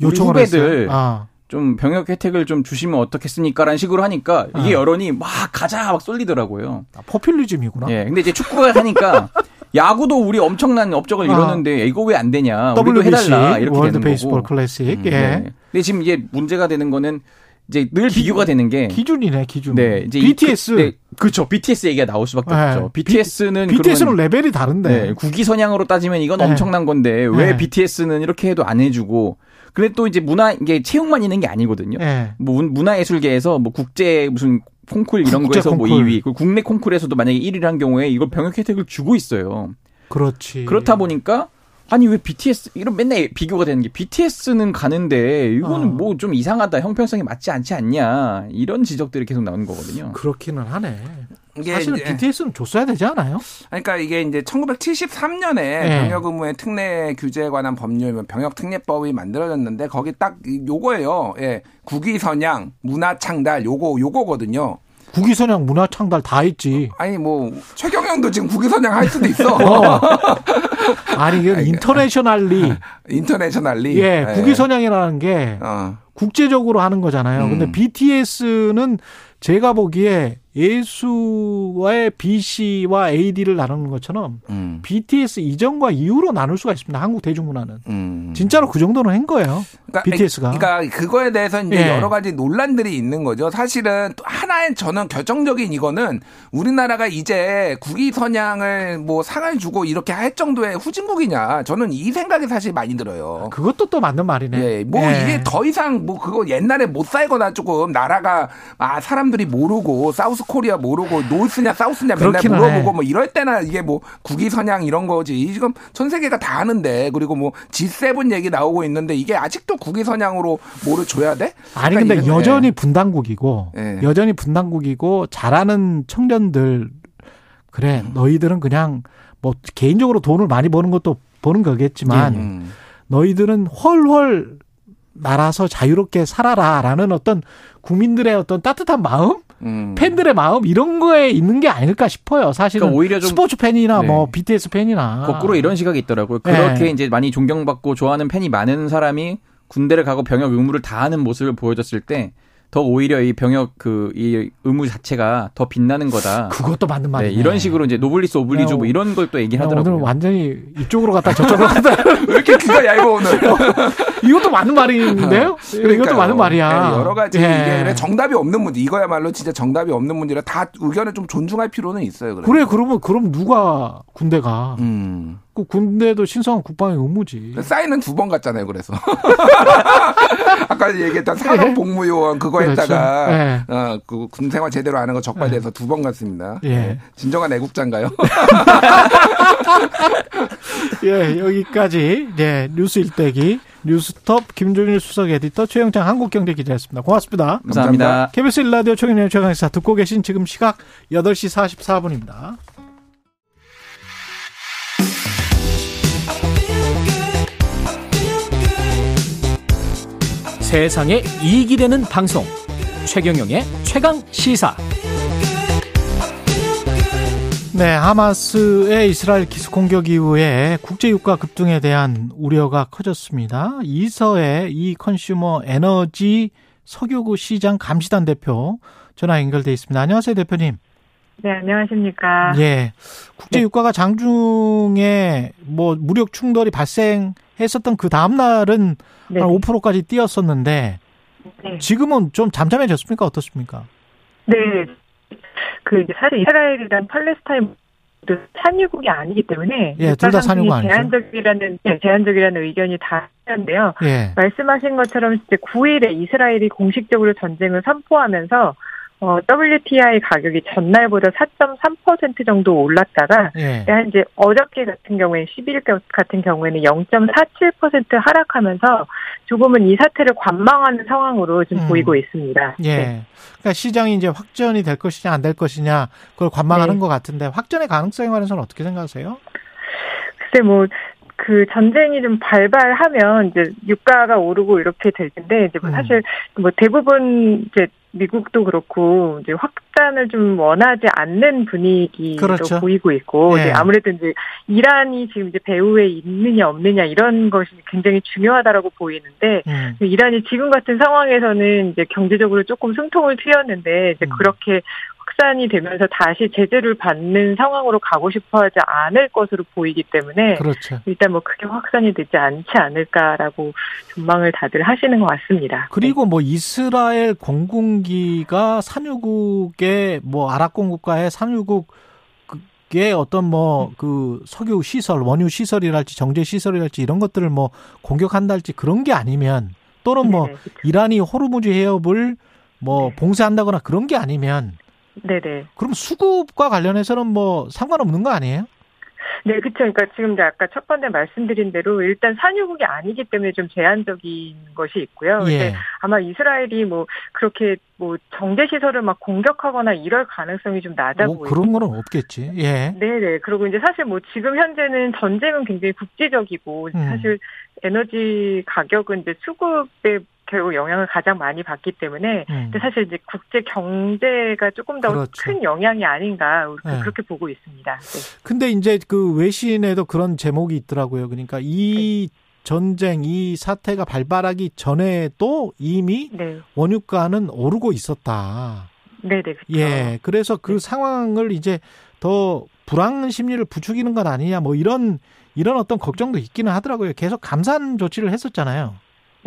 요청을 후배들 아. 좀 병역 혜택을 좀 주시면 어떻겠습니까라는 식으로 하니까 이게 아. 여론이 막 가자 막 쏠리더라고요. 아, 포퓰리즘이구나. 예. 근데 이제 축구가 하니까 야구도 우리 엄청난 업적을 아. 이뤘는데 이거 왜 안 되냐? 우리도 해달라 이렇게 월드 되는 베이스볼 거고. 클래식. 음, 예. 네. 근데 지금 이게 문제가 되는 거는 이제 늘 기준, 비교가 되는 게 기준이네 기준. 네, 이제 BTS. 이, 그, 네, 그렇죠. BTS 얘기가 나올 수밖에 네. 없죠. BTS는 BTS는 레벨이 다른데. 네, 국기 선양으로 따지면 이건 네. 엄청난 건데 왜 네. BTS는 이렇게 해도 안 해주고 그래 또 이제 문화 이게 체육만 있는 게 아니거든요. 네. 뭐 문화예술계에서 뭐 국제 무슨 콩쿨 이런 거에서 콩쿨. 뭐 2위, 국내 콩쿨에서도 만약에 1위를 한 경우에 이걸 병역 혜택을 주고 있어요. 그렇지. 그렇다 보니까 아니 왜 BTS 이런 맨날 비교가 되는 게 BTS는 가는데 이거는 어. 뭐좀 이상하다 형평성이 맞지 않지 않냐 이런 지적들이 계속 나오는 거거든요. 그렇기는 하네. 사실은 BTS는 줬어야 되지 않아요? 그러니까 이게 이제 1973년에 네. 병역 의무의 특례 규제에 관한 법률 병역 특례법이 만들어졌는데 거기 딱 요거예요. 예. 국위 선양, 문화 창달 요거 요거거든요. 국위선양 문화창달 다 있지. 아니 뭐 최경영도 지금 국위선양 할 수도 있어. 어. 아니 이건 인터내셔널리. 인터내셔널리. 예, 네. 국위선양이라는 게 어. 국제적으로 하는 거잖아요. 음. 근데 BTS는 제가 보기에 예수와의 BC와 AD를 나누는 것처럼 음. BTS 이전과 이후로 나눌 수가 있습니다. 한국 대중문화는 음. 진짜로 그 정도는 한 거예요. 그러니까, BTS가. 그러니까 그거에 대해서 이제 예. 여러 가지 논란들이 있는 거죠. 사실은 하나의 저는 결정적인 이거는 우리나라가 이제 국위 선양을 뭐 상을 주고 이렇게 할 정도의 후진국이냐. 저는 이 생각이 사실 많이 들어요. 그것도 또 맞는 말이네. 예. 뭐 예. 이게 더 이상 뭐 그거 옛날에 못 살거나 조금 나라가 아 사람들이 모르고 사우스 코리아 모르고 노스냐 사우스냐 맨날 물어보고 해. 뭐 이럴 때나 이게 뭐 국위 선양 이런 거지. 지금 전 세계가 다 아는데 그리고 뭐 G7 얘기 나오고 있는데 이게 아직도 국위 선양으로 뭐를 줘야 돼? 아니 그러니까 근데 여전히 네. 분단국이고 네. 여전히 분단국이고 잘하는 청년들 그래 음. 너희들은 그냥 뭐 개인적으로 돈을 많이 버는 것도 버는 거겠지만 음. 너희들은 헐헐 날아서 자유롭게 살아라라는 어떤 국민들의 어떤 따뜻한 마음 음. 팬들의 마음 이런 거에 있는 게 아닐까 싶어요. 사실은 그러니까 오히려 좀 스포츠 팬이나 네. 뭐 BTS 팬이나 거꾸로 이런 시각이 있더라고요. 그렇게 네. 이제 많이 존경받고 좋아하는 팬이 많은 사람이 군대를 가고 병역 의무를 다하는 모습을 보여줬을 때 더 오히려 이 병역 그 이 의무 자체가 더 빛나는 거다. 그것도 맞는 말이네. 네, 이런 식으로 이제 노블리스 오블리주 뭐 이런 걸 또 얘기하더라고요. 오늘 완전히 이쪽으로 갔다 저쪽으로 갔다. 왜 이렇게 귀가 얇아 오늘? 이것도 맞는 말인데요? 그러니까요. 이것도 맞는 말이야. 네, 여러 가지 예. 이게 정답이 없는 문제. 이거야말로 진짜 정답이 없는 문제라 다 의견을 좀 존중할 필요는 있어요. 그래서. 그래 그러면 그럼 누가 군대가? 음. 그 군대도 신성한 국방의 의무지. 사인은 두 번 갔잖아요. 그래서 아까 얘기했던 산업복무 요원 그거 그렇죠. 했다가 네. 어, 그 군생활 제대로 하는 거 적발돼서 네. 두번 갔습니다. 예. 네. 진정한 애국자인가요? 예, 여기까지 네, 뉴스 일대기 뉴스톱 김종일 수석 에디터 최영창 한국경제 기자였습니다. 고맙습니다. 감사합니다. KBS 일라디오 최경영 최강사 듣고 계신 지금 시각 8시 44분입니다. 세상에 이익이 되는 방송 최경영의 최강 시사 네, 하마스의 이스라엘 기습 공격 이후에 국제 유가 급등에 대한 우려가 커졌습니다. 이서의 이 컨슈머 에너지 석유구 시장 감시단 대표 전화 연결돼 있습니다. 안녕하세요, 대표님. 네, 안녕하십니까. 예. 국제 네. 유가가 장중에 뭐 무력 충돌이 발생 했었던 그 다음 날은 네. 한 5%까지 뛰었었는데 네. 지금은 좀 잠잠해졌습니까? 어떻습니까? 네. 그 사실 이스라엘이란 팔레스타인 산유국이 아니기 때문에 예, 둘다 산유국 아니죠. 제한적이라는 네, 제한적이라는 의견이 다 있는데요. 예. 말씀하신 것처럼 이제 9일에 이스라엘이 공식적으로 전쟁을 선포하면서 어, WTI 가격이 전날보다 4.3% 정도 올랐다가 예. 이제 어저께 같은 경우에 10일 같은 경우에는 0.47% 하락하면서 조금은 이 사태를 관망하는 상황으로 지금 음. 보이고 있습니다. 예. 네. 그러니까 시장이 이제 확전이 될 것이냐 안 될 것이냐 그걸 관망하는 네. 것 같은데 확전의 가능성에 관해서는 어떻게 생각하세요? 글쎄 뭐그 전쟁이 좀 발발하면 이제 유가가 오르고 이렇게 될 텐데 이제 뭐 음. 사실 뭐 대부분 이제 미국도 그렇고 이제 확산을 좀 원하지 않는 분위기도 그렇죠. 보이고 있고 네. 이제 아무래도 이제 이란이 지금 이제 배후에 있느냐 없느냐 이런 것이 굉장히 중요하다라고 보이는데 음. 이란이 지금 같은 상황에서는 이제 경제적으로 조금 숨통을 트였는데 이제 음. 그렇게 확산이 되면서 다시 제재를 받는 상황으로 가고 싶어 하지 않을 것으로 보이기 때문에 그렇죠. 일단 뭐 크게 확산이 되지 않지 않을까라고 전망을 다들 하시는 것 같습니다. 그리고 뭐 이스라엘 공군기가 산유국의 뭐 아랍 공 국가의 산유국 의 어떤 뭐 그 석유 시설, 원유 시설이랄지 정제 시설이랄지 이런 것들을 뭐 공격한달지 그런 게 아니면 또는 뭐 네, 그렇죠. 이란이 호르무즈 해협을 뭐 네. 봉쇄한다거나 그런 게 아니면 네네. 그럼 수급과 관련해서는 뭐 상관없는 거 아니에요? 네, 그렇죠. 그러니까 지금 아까 첫 번째 말씀드린 대로 일단 산유국이 아니기 때문에 좀 제한적인 것이 있고요. 예. 아마 이스라엘이 뭐 그렇게 뭐 정제 시설을 막 공격하거나 이럴 가능성이 좀 낮아 뭐 보여요. 그런 거는 없겠지. 예. 네, 네. 그리고 이제 사실 뭐 지금 현재는 전쟁은 굉장히 국제적이고 음. 사실 에너지 가격은 이제 수급에 결국 영향을 가장 많이 받기 때문에 음. 근데 사실 이제 국제 경제가 조금 더큰 그렇죠. 영향이 아닌가 네. 그렇게 보고 있습니다. 네. 근데 이제 그 외신에도 그런 제목이 있더라고요. 그러니까 이 네. 전쟁 이 사태가 발발하기 전에도 이미 네. 원유가는 오르고 있었다. 네, 네. 예. 그래서 그 네. 상황을 이제 더 불안 심리를 부추기는 것 아니냐 뭐 이런 이런 어떤 걱정도 있기는 하더라고요. 계속 감산 조치를 했었잖아요.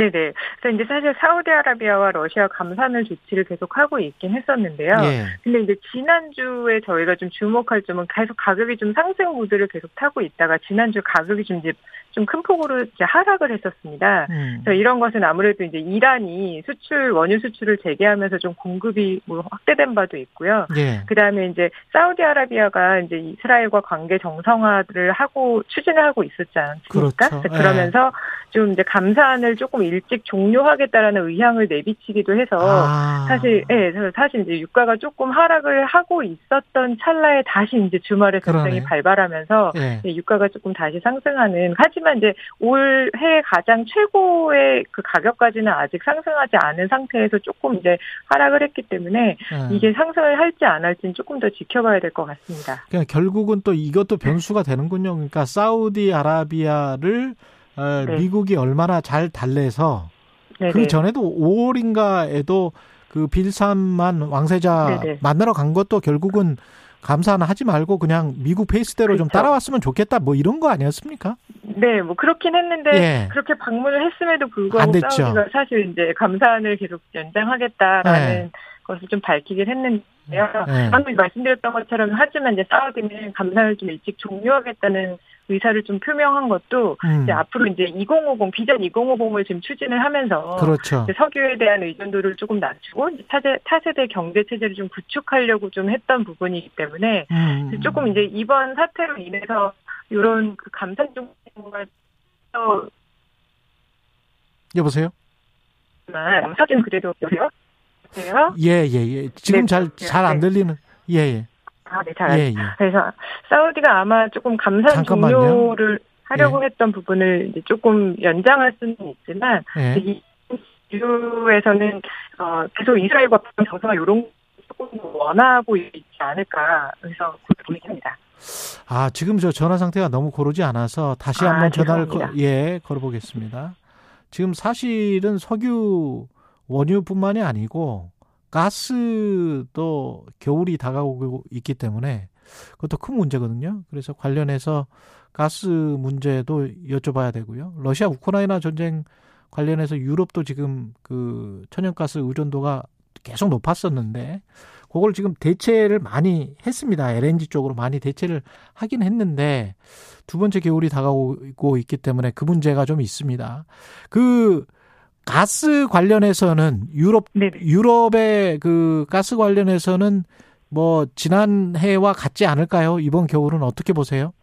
네네. 그래서 이제 사실 사우디아라비아와 러시아 감산을 조치를 계속 하고 있긴 했었는데요. 예. 근데 이제 지난주에 저희가 좀 주목할 점은 계속 가격이 좀 상승 모드를 계속 타고 있다가 지난주 가격이 좀 이제 좀 큰 폭으로 이제 하락을 했었습니다. 음. 그래서 이런 것은 아무래도 이제 이란이 수출 원유 수출을 재개하면서 좀 공급이 뭐 확대된 바도 있고요. 예. 그다음에 이제 사우디아라비아가 이제 이스라엘과 관계 정상화를 하고 추진을 하고 있었지 않습니까? 그렇죠. 그러면서 예. 좀 이제 감산을 조금 일찍 종료하겠다라는 의향을 내비치기도 해서 아. 사실 예, 네, 사실 이제 유가가 조금 하락을 하고 있었던 찰나에 다시 이제 주말에 전쟁이 발발하면서 네. 유가가 조금 다시 상승하는 하지만 이제 올해 가장 최고의 그 가격까지는 아직 상승하지 않은 상태에서 조금 이제 하락을 했기 때문에 네. 이게 상승을 할지 안 할지는 조금 더 지켜봐야 될 것 같습니다. 그냥 결국은 또 이것도 변수가 되는군요. 그러니까 사우디아라비아를 어, 네. 미국이 얼마나 잘 달래서 네네. 그 전에도 5월인가에도 그 빌산만 왕세자 네네. 만나러 간 것도 결국은 감사는 하지 말고 그냥 미국 페이스대로 그렇죠. 좀 따라왔으면 좋겠다 뭐 이런 거 아니었습니까? 네, 뭐 그렇긴 했는데 예. 그렇게 방문을 했음에도 불구하고 사우디가 사실 이제 감사안을 계속 연장하겠다라는 네. 것을 좀 밝히긴 했는데요. 네. 방금 말씀드렸던 것처럼 하지만 이제 사우디는 감사를 좀 일찍 종료하겠다는 의사를 좀 표명한 것도 음. 이제 앞으로 이제 2050 비전 2050을 지금 추진을 하면서 그렇죠. 석유에 대한 의존도를 조금 낮추고 차세, 차세대 경제 체제를 좀 구축하려고 좀 했던 부분이기 때문에 음. 조금 이제 이번 사태로 인해서 이런 그 감산 정도가 또 여보세요? 사진 그래도 여보세요? 예, 예, 예. 지금 네, 잘, 잘 안 들리는. 예, 예. 아, 네, 잘. 예, 예. 그래서 사우디가 아마 조금 감산. 종료를 하려고 예. 했던 부분을 이제 조금 연장할 수는 있지만 예. 이 유에서는 어, 계속 이스라엘과 정서가 이런 조금 원하고 있지 않을까 그래서 그렇게 보입니다. 아 지금 저 전화 상태가 너무 고르지 않아서 다시 아, 한번 전화를 거, 예 걸어보겠습니다. 지금 사실은 석유 원유뿐만이 아니고 가스도 겨울이 다가오고 있기 때문에 그것도 큰 문제거든요. 그래서 관련해서 가스 문제도 여쭤봐야 되고요. 러시아 우크라이나 전쟁 관련해서 유럽도 지금 그 천연가스 의존도가 계속 높았었는데 그걸 지금 대체를 많이 했습니다. LNG 쪽으로 많이 대체를 하긴 했는데 두 번째 겨울이 다가오고 있기 때문에 그 문제가 좀 있습니다. 그 가스 관련해서는 유럽 네네. 유럽의 그 가스 관련해서는 뭐 지난해와 같지 않을까요? 이번 겨울은 어떻게 보세요?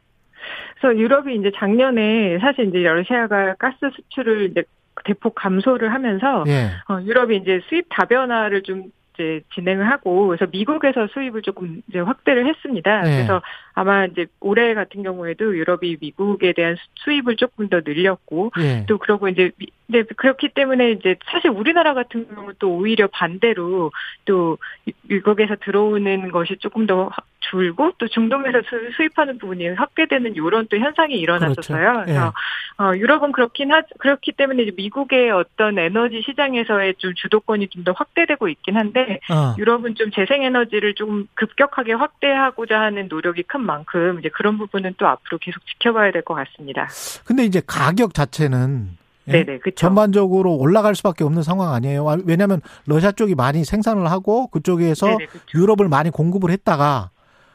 그래서 유럽이 이제 작년에 사실 이제 러시아가 가스 수출을 이제 대폭 감소를 하면서 예. 어, 유럽이 이제 수입 다변화를 좀 이제 진행을 하고 그래서 미국에서 수입을 조금 이제 확대를 했습니다. 네. 그래서 아마 이제 올해 같은 경우에도 유럽이 미국에 대한 수입을 조금 더 늘렸고 네. 또 그러고 이제 네, 그렇기 때문에 이제 사실 우리나라 같은 경우는 또 오히려 반대로 또 미국에서 들어오는 것이 조금 더 줄고 또 중동에서 수입하는 부분이 확대되는 이런 또 현상이 일어났었어요. 그렇죠. 그래서 예. 어, 유럽은 그렇긴 하 그렇기 때문에 미국의 어떤 에너지 시장에서의 좀 주도권이 좀 더 확대되고 있긴 한데 어. 유럽은 좀 재생 에너지를 좀 급격하게 확대하고자 하는 노력이 큰 만큼 이제 그런 부분은 또 앞으로 계속 지켜봐야 될 것 같습니다. 근데 이제 가격 자체는 예? 네네, 그렇죠. 전반적으로 올라갈 수밖에 없는 상황 아니에요. 왜냐하면 러시아 쪽이 많이 생산을 하고 그쪽에서 네네, 그렇죠. 유럽을 많이 공급을 했다가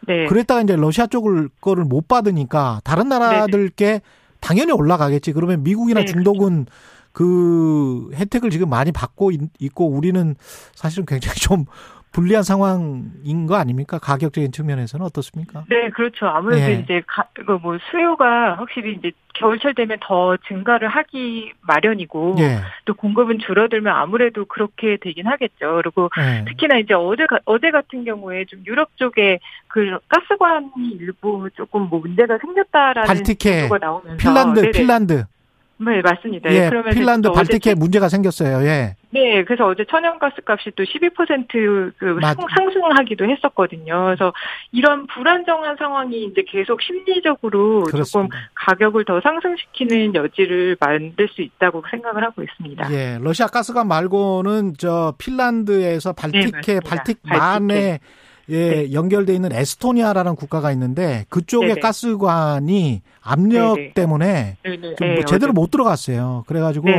네. 그랬다가 이제 러시아 쪽을 거를 못 받으니까 다른 나라들께 네네. 당연히 올라가겠지. 그러면 미국이나 네, 중독은 그렇죠. 그 혜택을 지금 많이 받고 있고 우리는 사실은 굉장히 좀 불리한 상황인 거 아닙니까? 가격적인 측면에서는 어떻습니까? 네, 그렇죠. 아무래도 네. 이제 가, 뭐 수요가 확실히 이제 겨울철 되면 더 증가를 하기 마련이고 네. 또 공급은 줄어들면 아무래도 그렇게 되긴 하겠죠. 그리고 네. 특히나 이제 어제 어제 같은 경우에 좀 유럽 쪽에 그 가스관이 일부 조금 뭐 문제가 생겼다라는 발티케, 보도가 나오면서 핀란드, 네네. 핀란드 네, 맞습니다. 예, 그러면 핀란드 발틱에 문제가 생겼어요. 예. 네, 그래서 어제 천연가스 값이 또 12%그 상승하기도 했었거든요. 그래서 이런 불안정한 상황이 이제 계속 심리적으로 그렇습니다. 조금 가격을 더 상승시키는 여지를 만들 수 있다고 생각을 하고 있습니다. 예, 러시아 가스관 말고는 저 핀란드에서 발틱해 네, 발틱만에 예, 네. 연결돼 있는 에스토니아라는 국가가 있는데 그쪽의 네네. 가스관이 압력 네네. 때문에 좀 네, 뭐 제대로 못 들어갔어요. 그래가지고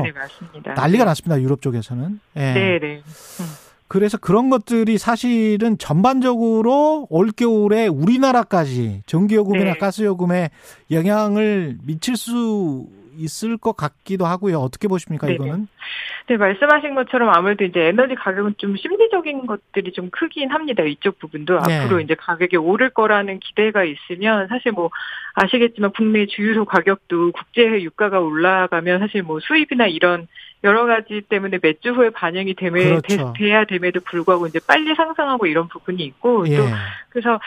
난리가 났습니다. 유럽 쪽에서는. 예. 네네. 음. 그래서 그런 것들이 사실은 전반적으로 올겨울에 우리나라까지 전기요금이나 네. 가스요금에 영향을 미칠 수 있을 것 같기도 하고요. 어떻게 보십니까, 네네. 이거는? 네, 말씀하신 것처럼 아무래도 이제 에너지 가격은 좀 심리적인 것들이 좀 크긴 합니다. 이쪽 부분도 네. 앞으로 이제 가격이 오를 거라는 기대가 있으면 사실 뭐 아시겠지만 국내 주유소 가격도 국제해 유가가 올라가면 사실 뭐 수입이나 이런 여러 가지 때문에 몇 주 후에 반영이 되매, 그렇죠. 돼야 됨에도 불구하고 이제 빨리 상승하고 이런 부분이 있고 예. 또 그래서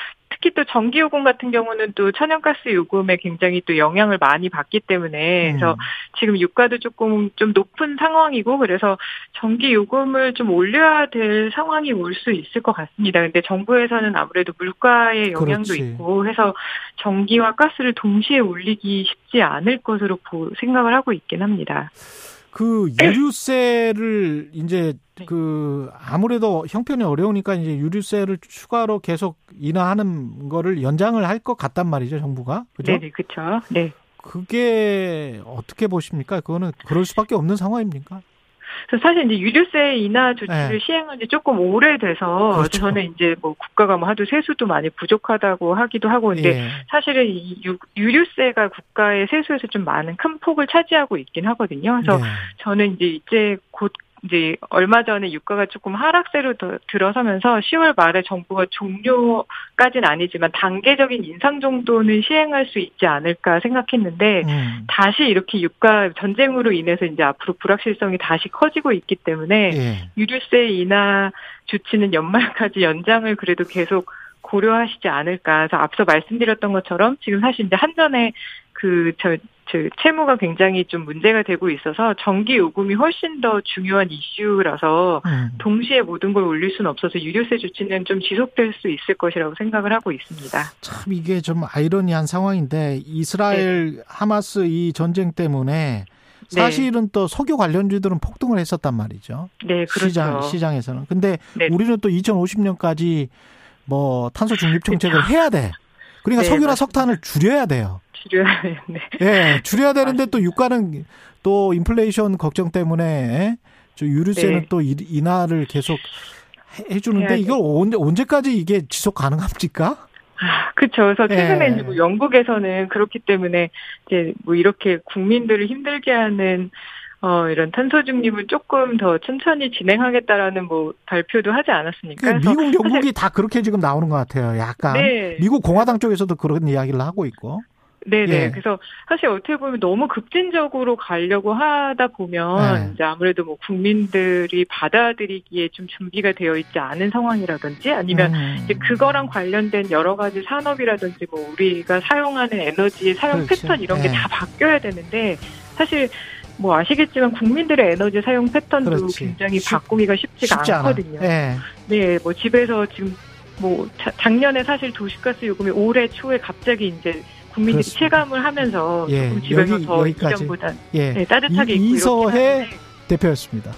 특히 또 전기 요금 같은 경우는 또 천연가스 요금에 굉장히 또 영향을 많이 받기 때문에 그래서 음. 지금 유가도 조금 좀 높은 상황이고 그래서 전기 요금을 좀 올려야 될 상황이 올 수 있을 것 같습니다. 근데 정부에서는 아무래도 물가의 영향도 그렇지. 있고 해서 전기와 가스를 동시에 올리기 쉽지 않을 것으로 생각을 하고 있긴 합니다. 그 유류세를 이제 네. 그 아무래도 형편이 어려우니까 이제 유류세를 추가로 계속 인하하는 거를 연장을 할 것 같단 말이죠, 정부가. 그죠? 네, 그렇죠. 네. 그게 어떻게 보십니까? 그거는 그럴 수밖에 없는 상황입니까? 그래서 사실 이제 유류세 인하 조치를 네. 시행한 지 조금 오래돼서 그렇죠. 저는 이제 뭐 국가가 뭐 하도 세수도 많이 부족하다고 하기도 하고 근데 예. 사실은 이 유, 유류세가 국가의 세수에서 좀 많은 큰 폭을 차지하고 있긴 하거든요. 그래서 네. 저는 이제 이제 곧 이제 얼마 전에 유가가 조금 하락세로 들어서면서 10월 말에 정부가 종료까지는 아니지만 단계적인 인상 정도는 시행할 수 있지 않을까 생각했는데 음. 다시 이렇게 유가 전쟁으로 인해서 이제 앞으로 불확실성이 다시 커지고 있기 때문에 예. 유류세 인하 조치는 연말까지 연장을 그래도 계속 고려하시지 않을까. 그래서 앞서 말씀드렸던 것처럼 지금 사실 이제 한전에 그저 저 채무가 굉장히 좀 문제가 되고 있어서 전기 요금이 훨씬 더 중요한 이슈라서 음. 동시에 모든 걸 올릴 수는 없어서 유류세 조치는 좀 지속될 수 있을 것이라고 생각을 하고 있습니다. 참 이게 좀 아이러니한 상황인데 이스라엘 네. 하마스 이 전쟁 때문에 네. 사실은 네. 또 석유 관련주들은 폭등을 했었단 말이죠. 네, 그렇죠. 시장 시장에서는. 근데 네. 우리는 또 2050년까지 뭐 탄소 중립 정책을 그렇죠. 해야 돼. 그러니까 네, 석유나 맞습니다. 석탄을 줄여야 돼요. 줄여야 되는데. 예, 줄여야 되는데 또 유가는 또 인플레이션 걱정 때문에 저 유류세는 네. 또 인하를 계속 해주는데 이걸 언제 언제까지 이게 지속 가능합니까? 아, 그렇죠. 그래서 최근에 예. 뭐 영국에서는 그렇기 때문에 이제 뭐 이렇게 국민들을 힘들게 하는 어, 이런 탄소 중립을 조금 더 천천히 진행하겠다라는 뭐 발표도 하지 않았습니까? 그 미국, 영국이 다 그렇게 지금 나오는 것 같아요. 약간. 네. 미국 공화당 쪽에서도 그런 이야기를 하고 있고. 네네. 예. 그래서 사실 어떻게 보면 너무 급진적으로 가려고 하다 보면 네. 이제 아무래도 뭐 국민들이 받아들이기에 좀 준비가 되어 있지 않은 상황이라든지 아니면 음. 이제 그거랑 관련된 여러 가지 산업이라든지 뭐 우리가 사용하는 에너지의 사용 그렇죠. 패턴 이런 게다 네. 바뀌어야 되는데 사실 뭐 아시겠지만 국민들의 에너지 사용 패턴도 그렇지. 굉장히 바꾸기가 쉽지가 쉽지 않거든요. 네. 네, 뭐 집에서 지금 뭐 작년에 사실 도시가스 요금이 올해 초에 갑자기 이제 국민들이 그렇습니다. 체감을 하면서 예, 집에서 여기, 더 여기까지. 이전보다 예. 네, 따뜻하게 이, 이서해 대표였습니다.